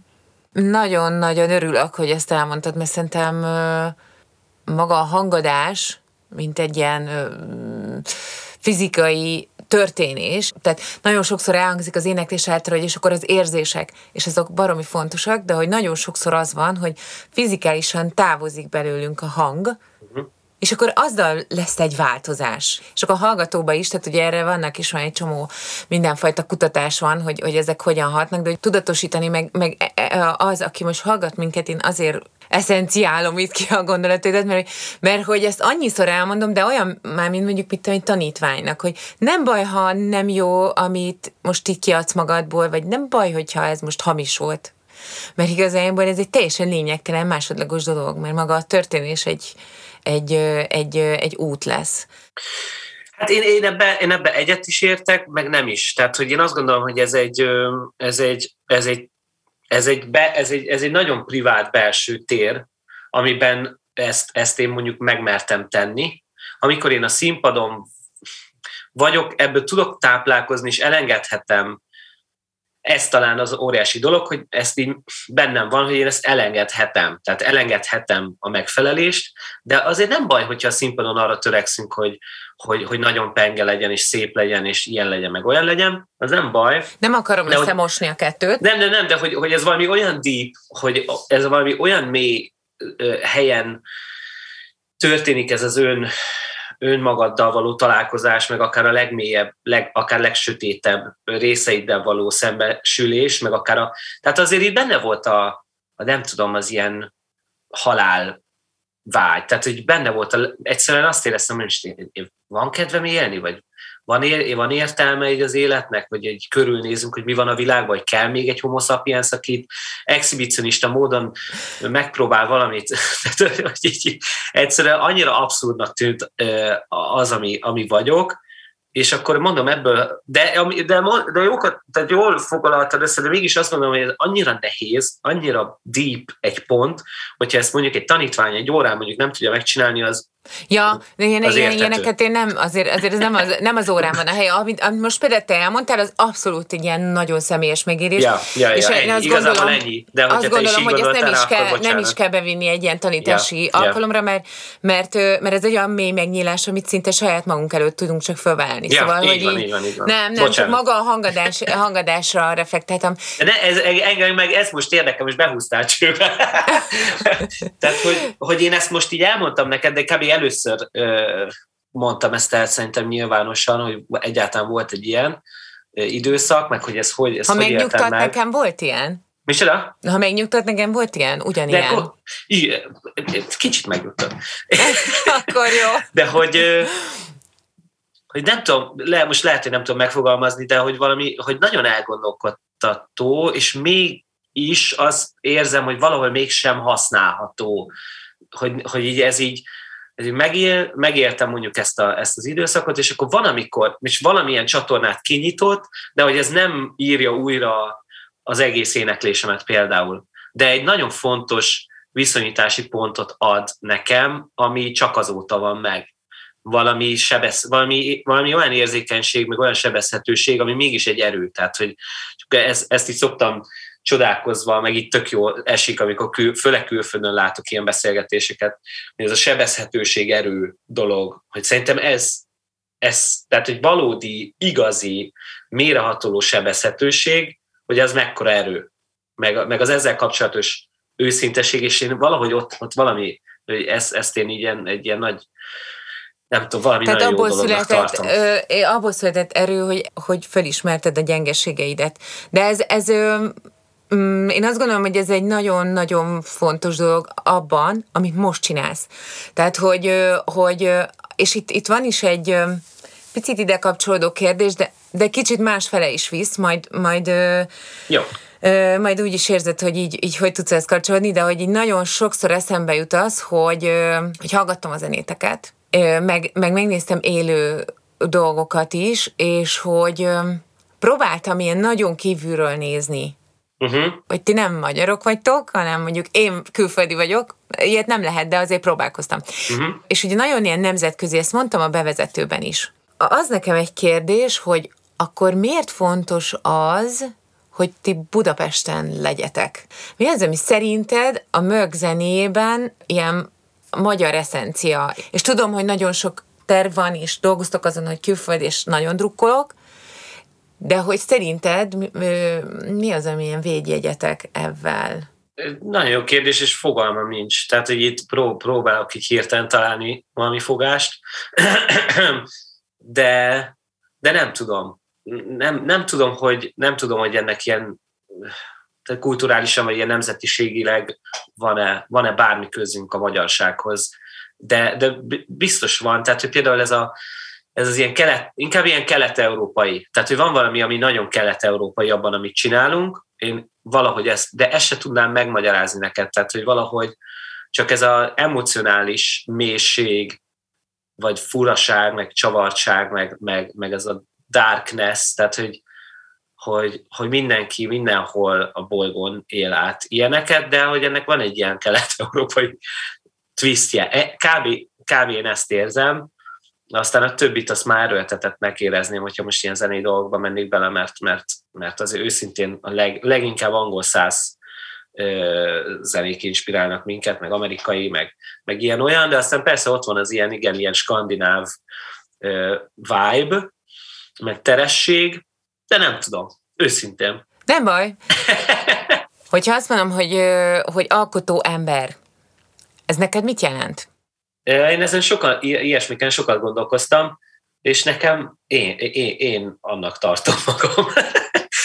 Nagyon-nagyon örülök, hogy ezt elmondtad, mert szerintem maga a hangadás, mint egy ilyen fizikai történés. Tehát nagyon sokszor elhangzik az éneklés által, hogy és akkor az érzések, és azok baromi fontosak, de hogy nagyon sokszor az van, hogy fizikálisan távozik belőlünk a hang, és akkor azzal lesz egy változás. És akkor a hallgatóba is, tehát ugye erre vannak is van egy csomó mindenfajta kutatás van, hogy, hogy ezek hogyan hatnak, de hogy tudatosítani, meg, meg e, e, az, aki most hallgat minket, én azért eszenciálom itt ki a gondolatodat, mert, mert hogy ezt annyiszor elmondom, de olyan már, mint mondjuk mit egy tanítványnak, hogy nem baj, ha nem jó, amit most így kiadsz magadból, vagy nem baj, hogyha ez most hamis volt. Mert igazából ez egy teljesen lényegtelen másodlagos dolog, mert maga a történés egy, egy, egy, egy út lesz. Hát én, én, ebbe, én ebbe egyet is értek, meg nem is. Tehát, hogy én azt gondolom, hogy ez egy, ez egy, ez egy ez egy, be, ez egy, ez egy nagyon privát belső tér, amiben ezt, ezt én mondjuk megmertem tenni. Amikor én a színpadon vagyok, ebből tudok táplálkozni, és elengedhetem ez talán az óriási dolog, hogy ezt így bennem van, hogy én ezt elengedhetem. Tehát elengedhetem a megfelelést, de azért nem baj, hogyha a színpadon arra törekszünk, hogy, hogy, hogy nagyon penge legyen, és szép legyen, és ilyen legyen, meg olyan legyen, az nem baj. Nem akarom de, összemosni a kettőt. Nem, nem, nem, de hogy, hogy ez valami olyan deep, hogy ez valami olyan mély helyen történik ez az ön önmagaddal való találkozás, meg akár a legmélyebb, leg, akár legsötétebb részeiddel való szembesülés, meg akár a... Tehát azért itt benne volt a, a nem tudom, az ilyen halál vágy. Tehát, hogy benne volt, a, egyszerűen azt éreztem, hogy van kedvem élni, vagy van, ér, van értelme így az életnek, vagy egy körülnézünk, hogy mi van a világban, hogy kell még egy homo sapiens, aki exhibicionista módon megpróbál valamit, (laughs) tehát, egyszerűen annyira abszurdnak tűnt az, ami, ami vagyok, és akkor mondom ebből, de, de, de jókat, tehát jól foglaltad össze, de mégis azt mondom, hogy ez annyira nehéz, annyira deep egy pont, hogyha ezt mondjuk egy tanítvány egy órán mondjuk nem tudja megcsinálni, az Ja, de ilyen, ilyen, ilyeneket én nem, azért, azért ez nem az, nem az órán van a hely. Amit, amit most például te elmondtál, az abszolút egy ilyen nagyon személyes megérés. Ja, ja, ja, és ennyi, én azt gondolom, ennyi. De azt gondolom hogy ezt nem is, kell, nem is kell bevinni egy ilyen tanítási ja, alkalomra, mert, mert, mert ez egy olyan mély megnyílás, amit szinte saját magunk előtt tudunk csak fölválni. Ja, szóval, így hogy van, így van, így van. Nem, nem, csak maga a hangadás, hangadásra reflektáltam. De ez, engem meg ez most érdekel, és behúztál csőbe. (laughs) Tehát, hogy, hogy én ezt most így elmondtam neked, de kb. Először mondtam ezt el szerintem nyilvánosan, hogy egyáltalán volt egy ilyen időszak, meg hogy ez hogy ez Ha hogy megnyugtat, meg. nekem volt ilyen? Micsoda? Ha megnyugtat, nekem volt ilyen, ugyanilyen. De akkor, igen, kicsit megnyugtat. (laughs) akkor jó. De hogy, hogy nem tudom, le, most lehet, hogy nem tudom megfogalmazni, de hogy valami, hogy nagyon elgondolkodtató, és még is azt érzem, hogy valahol mégsem használható, hogy, hogy így ez így, ez így megél, megéltem mondjuk ezt, a, ezt az időszakot, és akkor van, amikor, és valamilyen csatornát kinyitott, de hogy ez nem írja újra az egész éneklésemet például. De egy nagyon fontos viszonyítási pontot ad nekem, ami csak azóta van meg. Valami, sebesz, valami, valami olyan érzékenység, meg olyan sebezhetőség, ami mégis egy erő. Tehát, hogy ezt, ezt így szoktam csodálkozva, meg itt tök jó esik, amikor kül, főleg külföldön látok ilyen beszélgetéseket, hogy ez a sebezhetőség erő dolog, hogy szerintem ez, ez tehát egy valódi, igazi, mérehatoló sebezhetőség, hogy az mekkora erő, meg, meg az ezzel kapcsolatos őszinteség, és én valahogy ott, ott valami, hogy ezt, ezt én ilyen, egy ilyen nagy nem tudom, valami Tehát nagyon abból jó született, ö, abból született erő, hogy, hogy felismerted a gyengeségeidet. De ez, ez ö, én azt gondolom, hogy ez egy nagyon-nagyon fontos dolog abban, amit most csinálsz. Tehát, hogy, hogy és itt, itt van is egy picit ide kapcsolódó kérdés, de, de kicsit más fele is visz, majd, majd jó majd úgy is érzed, hogy így, így hogy tudsz ezt kapcsolódni, de hogy így nagyon sokszor eszembe jut az, hogy, hogy hallgattam a zenéteket, meg, meg megnéztem élő dolgokat is, és hogy próbáltam ilyen nagyon kívülről nézni. Uh-huh. Hogy ti nem magyarok vagytok, hanem mondjuk én külföldi vagyok, ilyet nem lehet, de azért próbálkoztam. Uh-huh. És ugye nagyon ilyen nemzetközi, ezt mondtam a bevezetőben is. Az nekem egy kérdés, hogy akkor miért fontos az, hogy ti Budapesten legyetek. Mi az, ami szerinted a mög zenében ilyen magyar eszencia? És tudom, hogy nagyon sok terv van, és dolgoztok azon, hogy külföld, és nagyon drukkolok, de hogy szerinted mi az, amilyen védjegyetek ebben? Nagyon jó kérdés, és fogalmam nincs. Tehát, hogy itt pró- próbálok így hirtelen találni valami fogást, de, de nem tudom nem, nem, tudom, hogy, nem tudom, hogy ennek ilyen tehát kulturálisan vagy ilyen nemzetiségileg van-e, van-e bármi közünk a magyarsághoz, de, de biztos van, tehát hogy például ez, a, ez az ilyen kelet, inkább ilyen kelet-európai, tehát hogy van valami, ami nagyon kelet-európai abban, amit csinálunk, én valahogy ezt, de ezt se tudnám megmagyarázni neked, tehát hogy valahogy csak ez az emocionális mélység, vagy furaság, meg csavartság, meg, meg, meg ez a darkness, tehát hogy, hogy, hogy mindenki mindenhol a bolygón él át ilyeneket, de hogy ennek van egy ilyen kelet-európai twistje. E, kb, kb. én ezt érzem, aztán a többit azt már erőltetett megérezném, hogyha most ilyen zenei dolgokba mennék bele, mert, mert, mert azért őszintén a leg, leginkább angol száz zenék inspirálnak minket, meg amerikai, meg, meg ilyen olyan, de aztán persze ott van az ilyen, igen, ilyen skandináv vibe, meg teresség, de nem tudom, őszintén. Nem baj. (laughs) Hogyha azt mondom, hogy, hogy alkotó ember, ez neked mit jelent? Én ezen sokan, ilyesmiken sokat gondolkoztam, és nekem én, én, én annak tartom magam.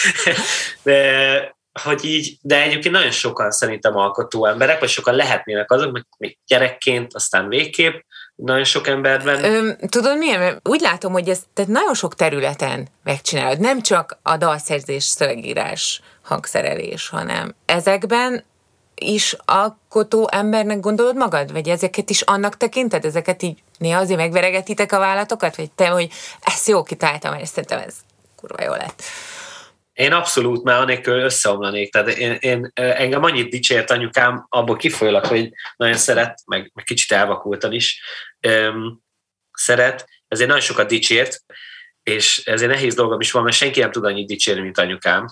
(laughs) de, hogy így, de egyébként nagyon sokan szerintem alkotó emberek, vagy sokan lehetnének azok, még gyerekként, aztán végképp, nagyon sok emberben. Ö, tudod milyen? Úgy látom, hogy ezt tehát nagyon sok területen megcsinálod. Nem csak a dalszerzés, szövegírás, hangszerelés, hanem ezekben is alkotó embernek gondolod magad? Vagy ezeket is annak tekinted? Ezeket így néha azért megveregetitek a vállatokat? Vagy te, hogy ezt jó kitáltam, mert szerintem ez kurva jó lett. Én abszolút már anélkül összeomlanék. Tehát én, én, engem annyit dicsért anyukám, abból kifolyólag, hogy nagyon szeret, meg, meg kicsit elvakultan is öm, szeret, ezért nagyon sokat dicsért, és ezért nehéz dolgom is van, mert senki nem tud annyit dicsérni, mint anyukám.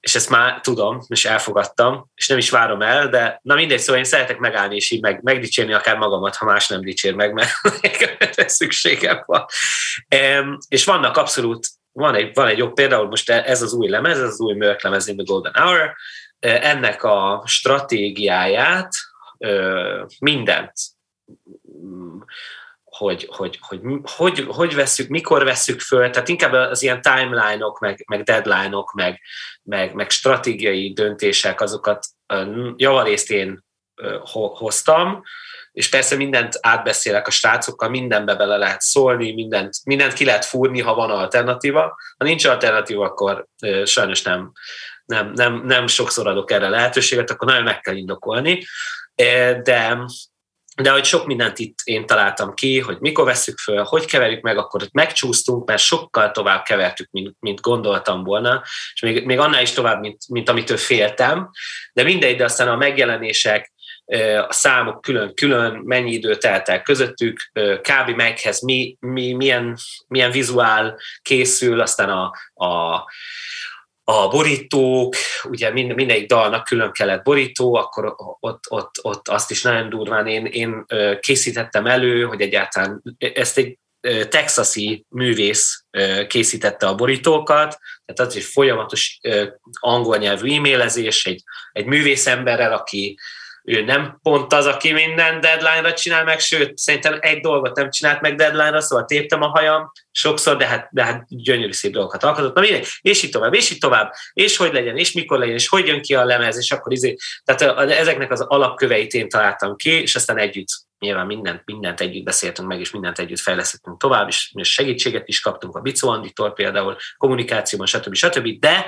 És ezt már tudom, és elfogadtam, és nem is várom el, de na mindegy, szóval én szeretek megállni és így meg, megdicsérni akár magamat, ha más nem dicsér meg, mert (laughs) szükségem van. Um, és vannak abszolút van egy, van egy jobb, például most ez az új lemez, ez az új Mörk lemez the Golden Hour, ennek a stratégiáját, mindent, hogy, hogy, hogy, hogy, hogy veszük, mikor veszük föl, tehát inkább az ilyen timeline-ok, meg, meg deadline-ok, meg, meg, meg stratégiai döntések, azokat javarészt én hoztam, és persze mindent átbeszélek a srácokkal, mindenbe bele lehet szólni, mindent, mindent ki lehet fúrni, ha van alternatíva. Ha nincs alternatíva, akkor sajnos nem, nem, nem, nem sokszor adok erre lehetőséget, akkor nagyon meg kell indokolni. De de hogy sok mindent itt én találtam ki, hogy mikor veszük föl, hogy keverjük meg, akkor megcsúsztunk, mert sokkal tovább kevertük, mint, mint gondoltam volna, és még, még annál is tovább, mint, mint amitől féltem, de mindegy, de aztán a megjelenések, a számok külön-külön, mennyi idő telt el közöttük, kb. meghez mi, mi, milyen, milyen vizuál készül, aztán a, a a borítók, ugye mind, mindegyik dalnak külön kellett borító, akkor ott, ott, ott azt is nagyon durván én, én készítettem elő, hogy egyáltalán ezt egy texasi művész készítette a borítókat, tehát az egy folyamatos angol nyelvű e-mailezés, egy, egy művész emberrel, aki ő nem pont az, aki minden deadline-ra csinál meg, sőt, szerintem egy dolgot nem csinált meg deadline-ra, szóval téptem a hajam sokszor, de hát, de hát gyönyörű szép dolgokat alkotott. Na mindegy, és így tovább, és így tovább, és hogy legyen, és mikor legyen, és hogy jön ki a lemez, és akkor izé, tehát ezeknek az alapköveit én találtam ki, és aztán együtt nyilván mindent, mindent együtt beszéltünk meg, és mindent együtt fejlesztettünk tovább, és segítséget is kaptunk a Bicó Anditól például, kommunikációban, stb. stb. De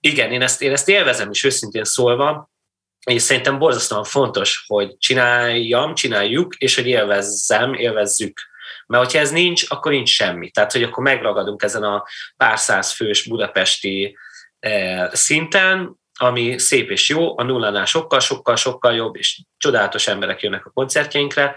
igen, én ezt, én ezt élvezem is őszintén szólva, és szerintem borzasztóan fontos, hogy csináljam, csináljuk, és hogy élvezzem, élvezzük. Mert hogyha ez nincs, akkor nincs semmi. Tehát, hogy akkor megragadunk ezen a pár száz fős budapesti eh, szinten, ami szép és jó, a nullánál sokkal, sokkal, sokkal jobb, és csodálatos emberek jönnek a koncertjeinkre,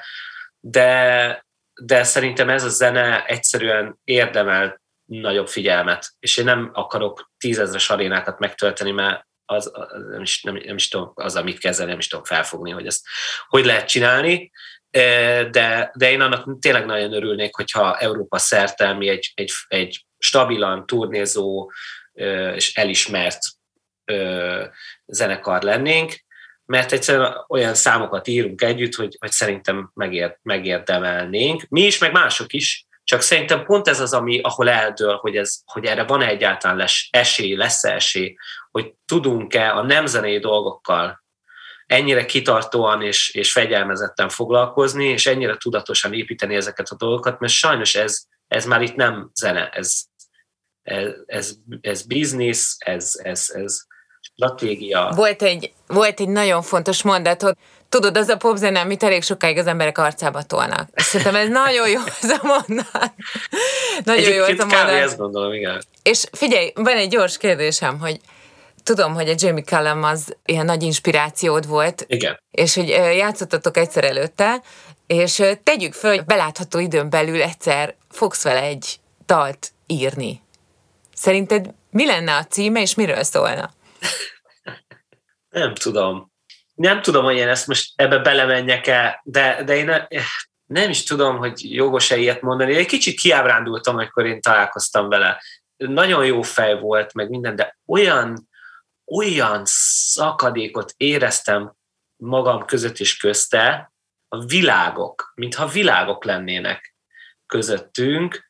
de, de szerintem ez a zene egyszerűen érdemel nagyobb figyelmet, és én nem akarok tízezres arénákat megtölteni, mert az, az nem, is, nem, nem is tudom, az, amit kezelni, nem is tudom felfogni, hogy ezt hogy lehet csinálni, de, de én annak tényleg nagyon örülnék, hogyha Európa szerte egy, egy, egy stabilan turnézó és elismert zenekar lennénk, mert egyszerűen olyan számokat írunk együtt, hogy, hogy szerintem megér, megérdemelnénk. Mi is, meg mások is, csak szerintem pont ez az, ami, ahol eldől, hogy, ez, hogy erre van-e egyáltalán les, esély, lesz -e esély, hogy tudunk-e a nemzenei dolgokkal ennyire kitartóan és, és fegyelmezetten foglalkozni, és ennyire tudatosan építeni ezeket a dolgokat, mert sajnos ez, ez már itt nem zene, ez, ez, ez, ez biznisz, ez, ez, ez stratégia. Volt egy, volt egy nagyon fontos mondat, hogy tudod, az a popzene, amit elég sokáig az emberek arcába tolnak. Szerintem ez nagyon jó az a mondat. Nagyon Egyébként jó az a mondat. ezt gondolom, igen. És figyelj, van egy gyors kérdésem, hogy tudom, hogy a Jamie Callum az ilyen nagy inspirációd volt. Igen. És hogy játszottatok egyszer előtte, és tegyük föl, hogy belátható időn belül egyszer fogsz vele egy dalt írni. Szerinted mi lenne a címe, és miről szólna? Nem tudom. Nem tudom, hogy én ezt most ebbe belemenjek-e, de, de én ne, nem is tudom, hogy jogos-e ilyet mondani. Egy kicsit kiábrándultam, amikor én találkoztam vele. Nagyon jó fej volt, meg minden, de olyan olyan szakadékot éreztem magam között és közte, a világok, mintha világok lennének közöttünk,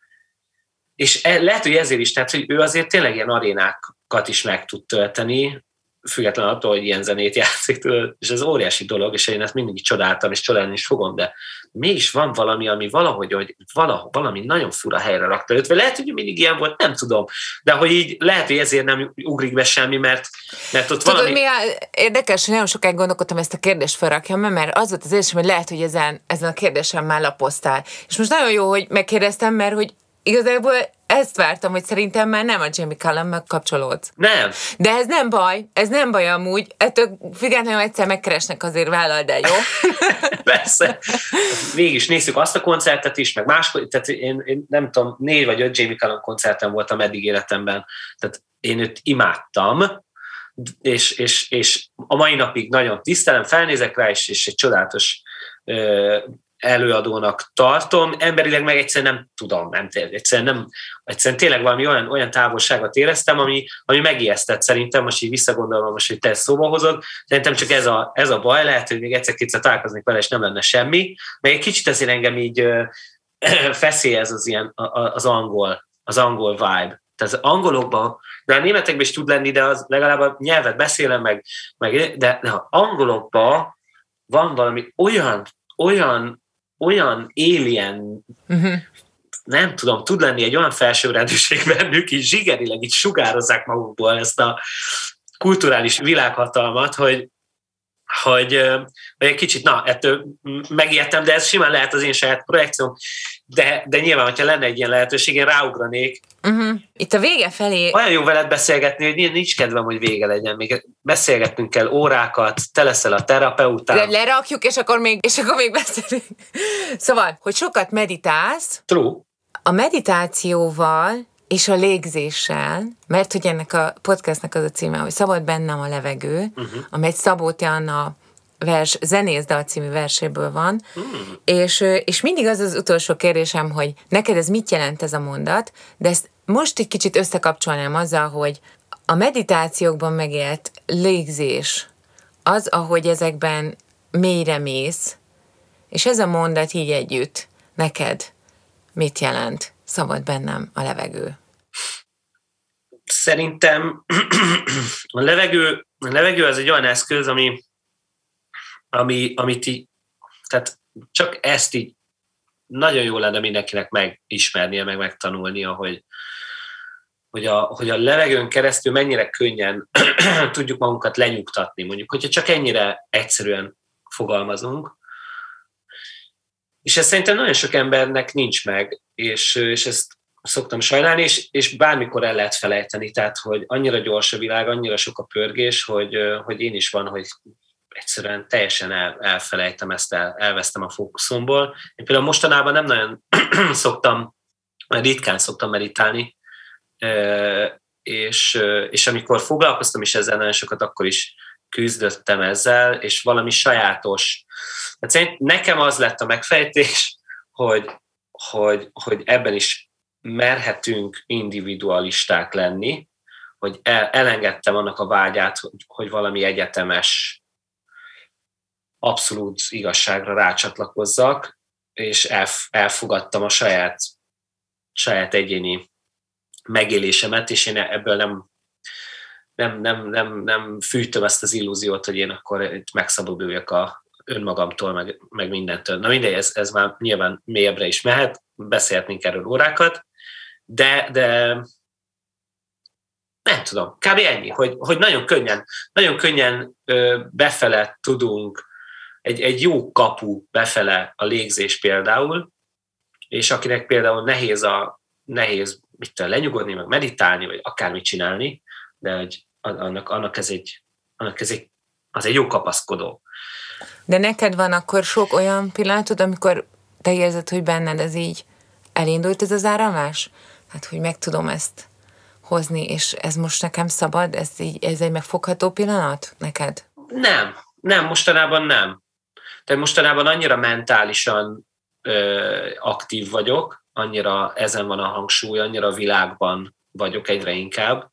és e, lehet, hogy ezért is, tehát, hogy ő azért tényleg ilyen arénákat is meg tud tölteni, független attól, hogy ilyen zenét játszik, és ez óriási dolog, és én ezt mindig csodáltam, és csodálni is fogom, de mégis van valami, ami valahogy, hogy valahogy, valami nagyon fura helyre rakta őt, vagy lehet, hogy mindig ilyen volt, nem tudom, de hogy így lehet, hogy ezért nem ugrik be semmi, mert, mert ott Tudod, valami... mi a, érdekes, hogy nagyon sokáig gondolkodtam ezt a kérdést felrakjam, mert az volt az érzésem, hogy lehet, hogy ezen, ezen a kérdésen már lapoztál. És most nagyon jó, hogy megkérdeztem, mert hogy igazából ezt vártam, hogy szerintem már nem a Jamie Cullum kapcsolódsz. Nem. De ez nem baj, ez nem baj amúgy. Ettől függetlenül egyszer megkeresnek azért vállal, de jó. (laughs) Persze. Mégis nézzük azt a koncertet is, meg más, tehát én, én nem tudom, négy vagy öt Jamie Cullum koncerten voltam eddig életemben, tehát én őt imádtam, és, és, és a mai napig nagyon tisztelem, felnézek rá, és, és egy csodálatos előadónak tartom, emberileg meg egyszerűen nem tudom, nem, egyszerűen, nem, egyszerűen tényleg valami olyan, olyan távolságot éreztem, ami, ami megijesztett szerintem, most így visszagondolva most, hogy te ezt szóba hozod, szerintem csak ez a, ez a baj, lehet, hogy még egyszer-kétszer találkoznék vele, és nem lenne semmi, meg egy kicsit azért engem így (clears throat) feszélyez az ilyen, az angol, az angol vibe. Tehát az angolokban, de a németekben is tud lenni, de az legalább a nyelvet beszélem meg, meg de, de ha angolokban van valami olyan, olyan olyan alien, uh-huh. nem tudom, tud lenni egy olyan felsőrendűség bennük, és zsigerileg így sugározzák magukból ezt a kulturális világhatalmat, hogy, hogy, hogy egy kicsit, na, ettől megijedtem, de ez simán lehet az én saját projekcióm, de, de nyilván, hogyha lenne egy ilyen lehetőség, én ráugranék. Uh-huh. Itt a vége felé... Olyan jó veled beszélgetni, hogy nincs kedvem, hogy vége legyen. Még beszélgetnünk kell órákat, te leszel a terapeután. Le, lerakjuk, és akkor még, és akkor még beszélünk. Szóval, hogy sokat meditálsz. True. A meditációval és a légzéssel, mert hogy ennek a podcastnek az a címe, hogy Szabad bennem a levegő, uh-huh. amely Szabó Anna vers, Zenész dal című verséből van, hmm. és, és mindig az az utolsó kérdésem, hogy neked ez mit jelent ez a mondat, de ezt most egy kicsit összekapcsolnám azzal, hogy a meditációkban megélt légzés, az, ahogy ezekben mélyre mész, és ez a mondat így együtt, neked mit jelent? Szabad bennem a levegő. Szerintem (clears throat) a levegő, a levegő az egy olyan eszköz, ami ami, amit így, tehát csak ezt így nagyon jó lenne mindenkinek megismernie, meg megtanulnia, hogy, hogy a, hogy a levegőn keresztül mennyire könnyen (clears throat) tudjuk magunkat lenyugtatni, mondjuk, hogyha csak ennyire egyszerűen fogalmazunk. És ez szerintem nagyon sok embernek nincs meg, és, és ezt szoktam sajnálni, és, és bármikor el lehet felejteni, tehát hogy annyira gyors a világ, annyira sok a pörgés, hogy, hogy én is van, hogy egyszerűen teljesen el, elfelejtem ezt, el, elvesztem a fókuszomból. Én például mostanában nem nagyon (clears throat) szoktam, ritkán szoktam meditálni, és, és amikor foglalkoztam is ezzel nagyon sokat, akkor is küzdöttem ezzel, és valami sajátos. Hát nekem az lett a megfejtés, hogy, hogy, hogy ebben is merhetünk individualisták lenni, hogy el, elengedtem annak a vágyát, hogy, hogy valami egyetemes abszolút igazságra rácsatlakozzak, és elf, elfogadtam a saját, saját egyéni megélésemet, és én ebből nem, nem, nem, nem, nem fűtöm ezt az illúziót, hogy én akkor itt megszabaduljak a önmagamtól, meg, meg mindentől. Na mindegy, ez, ez már nyilván mélyebbre is mehet, beszélhetnénk erről órákat, de, de nem tudom, kb. ennyi, hogy, hogy nagyon könnyen, nagyon könnyen befele tudunk egy, egy jó kapu befele a légzés például, és akinek például nehéz, a, nehéz mit tudom, lenyugodni, meg meditálni, vagy akármit csinálni, de hogy annak, annak, ez egy, annak ez egy, az egy jó kapaszkodó. De neked van akkor sok olyan pillanatod, amikor te érzed, hogy benned ez így elindult ez az áramlás? Hát, hogy meg tudom ezt hozni, és ez most nekem szabad? Ez, így, ez egy megfogható pillanat neked? Nem, nem, mostanában nem. Tehát mostanában annyira mentálisan ö, aktív vagyok, annyira ezen van a hangsúly, annyira a világban vagyok egyre inkább,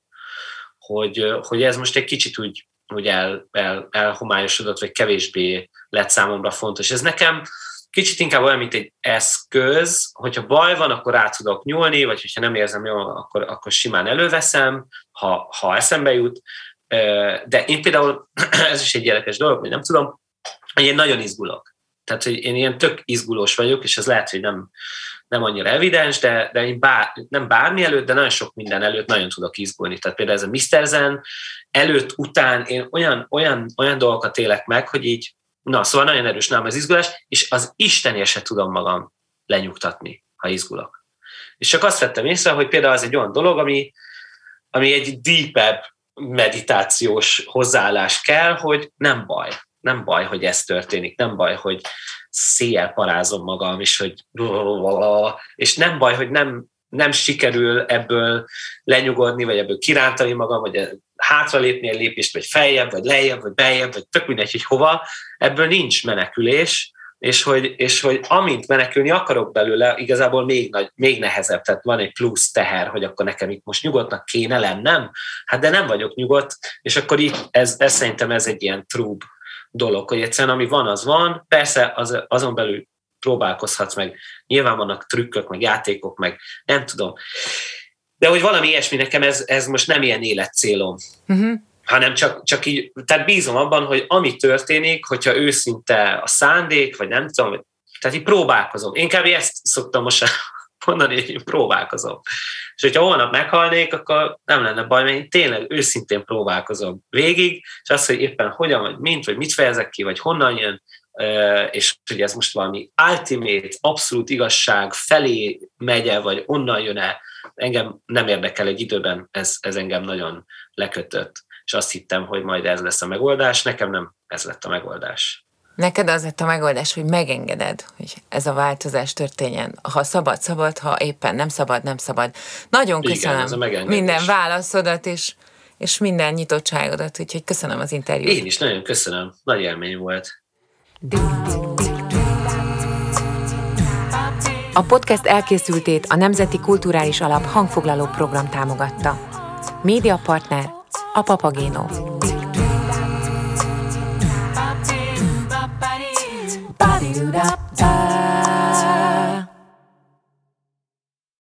hogy, hogy ez most egy kicsit úgy, úgy el, el, elhomályosodott, vagy kevésbé lett számomra fontos. Ez nekem kicsit inkább olyan, mint egy eszköz, hogyha baj van, akkor rá tudok nyúlni, vagy hogyha nem érzem jól, akkor, akkor simán előveszem, ha, ha eszembe jut. De én például, (clears throat) ez is egy érdekes dolog, hogy nem tudom, hogy én nagyon izgulok. Tehát, hogy én ilyen tök izgulós vagyok, és ez lehet, hogy nem, nem annyira evidens, de, de én bár, nem bármi előtt, de nagyon sok minden előtt nagyon tudok izgulni. Tehát például ez a Mr. Zen előtt, után én olyan, olyan, olyan dolgokat élek meg, hogy így, na, szóval nagyon erős nem az izgulás, és az Istenért se tudom magam lenyugtatni, ha izgulok. És csak azt vettem észre, hogy például az egy olyan dolog, ami, ami egy deepebb meditációs hozzáállás kell, hogy nem baj nem baj, hogy ez történik, nem baj, hogy széjjel parázom magam, és hogy és nem baj, hogy nem, nem sikerül ebből lenyugodni, vagy ebből kirántani magam, vagy hátralépni egy lépést, vagy feljebb, vagy lejjebb, vagy beljebb, vagy tök mindegy, hogy hova, ebből nincs menekülés, és hogy, és hogy amint menekülni akarok belőle, igazából még, nagy, még nehezebb, tehát van egy plusz teher, hogy akkor nekem itt most nyugodtnak kéne lennem, hát de nem vagyok nyugodt, és akkor itt, ez, ez szerintem ez egy ilyen trúb dolog, hogy egyszerűen ami van, az van, persze az, azon belül próbálkozhatsz meg, nyilván vannak trükkök, meg játékok, meg nem tudom. De hogy valami ilyesmi nekem ez, ez most nem ilyen életcélom. Uh-huh hanem csak, csak így, tehát bízom abban, hogy ami történik, hogyha őszinte a szándék, vagy nem tudom, tehát így próbálkozom. Én kb. ezt szoktam most mondani, hogy én próbálkozom. És hogyha holnap meghalnék, akkor nem lenne baj, mert én tényleg őszintén próbálkozom végig, és az, hogy éppen hogyan, vagy mint, vagy mit fejezek ki, vagy honnan jön, és hogy ez most valami ultimate, abszolút igazság felé megye, vagy onnan jön-e, engem nem érdekel egy időben, ez, ez engem nagyon lekötött, és azt hittem, hogy majd ez lesz a megoldás, nekem nem ez lett a megoldás. Neked az lett a megoldás, hogy megengeded, hogy ez a változás történjen. Ha szabad, szabad, ha éppen nem szabad, nem szabad. Nagyon Igen, köszönöm ez a megengedés. minden válaszodat, és, és minden nyitottságodat, úgyhogy köszönöm az interjút. Én is nagyon köszönöm. Nagy élmény volt. A podcast elkészültét a Nemzeti Kulturális Alap hangfoglaló program támogatta. Média partner a Papagéno. da da da da da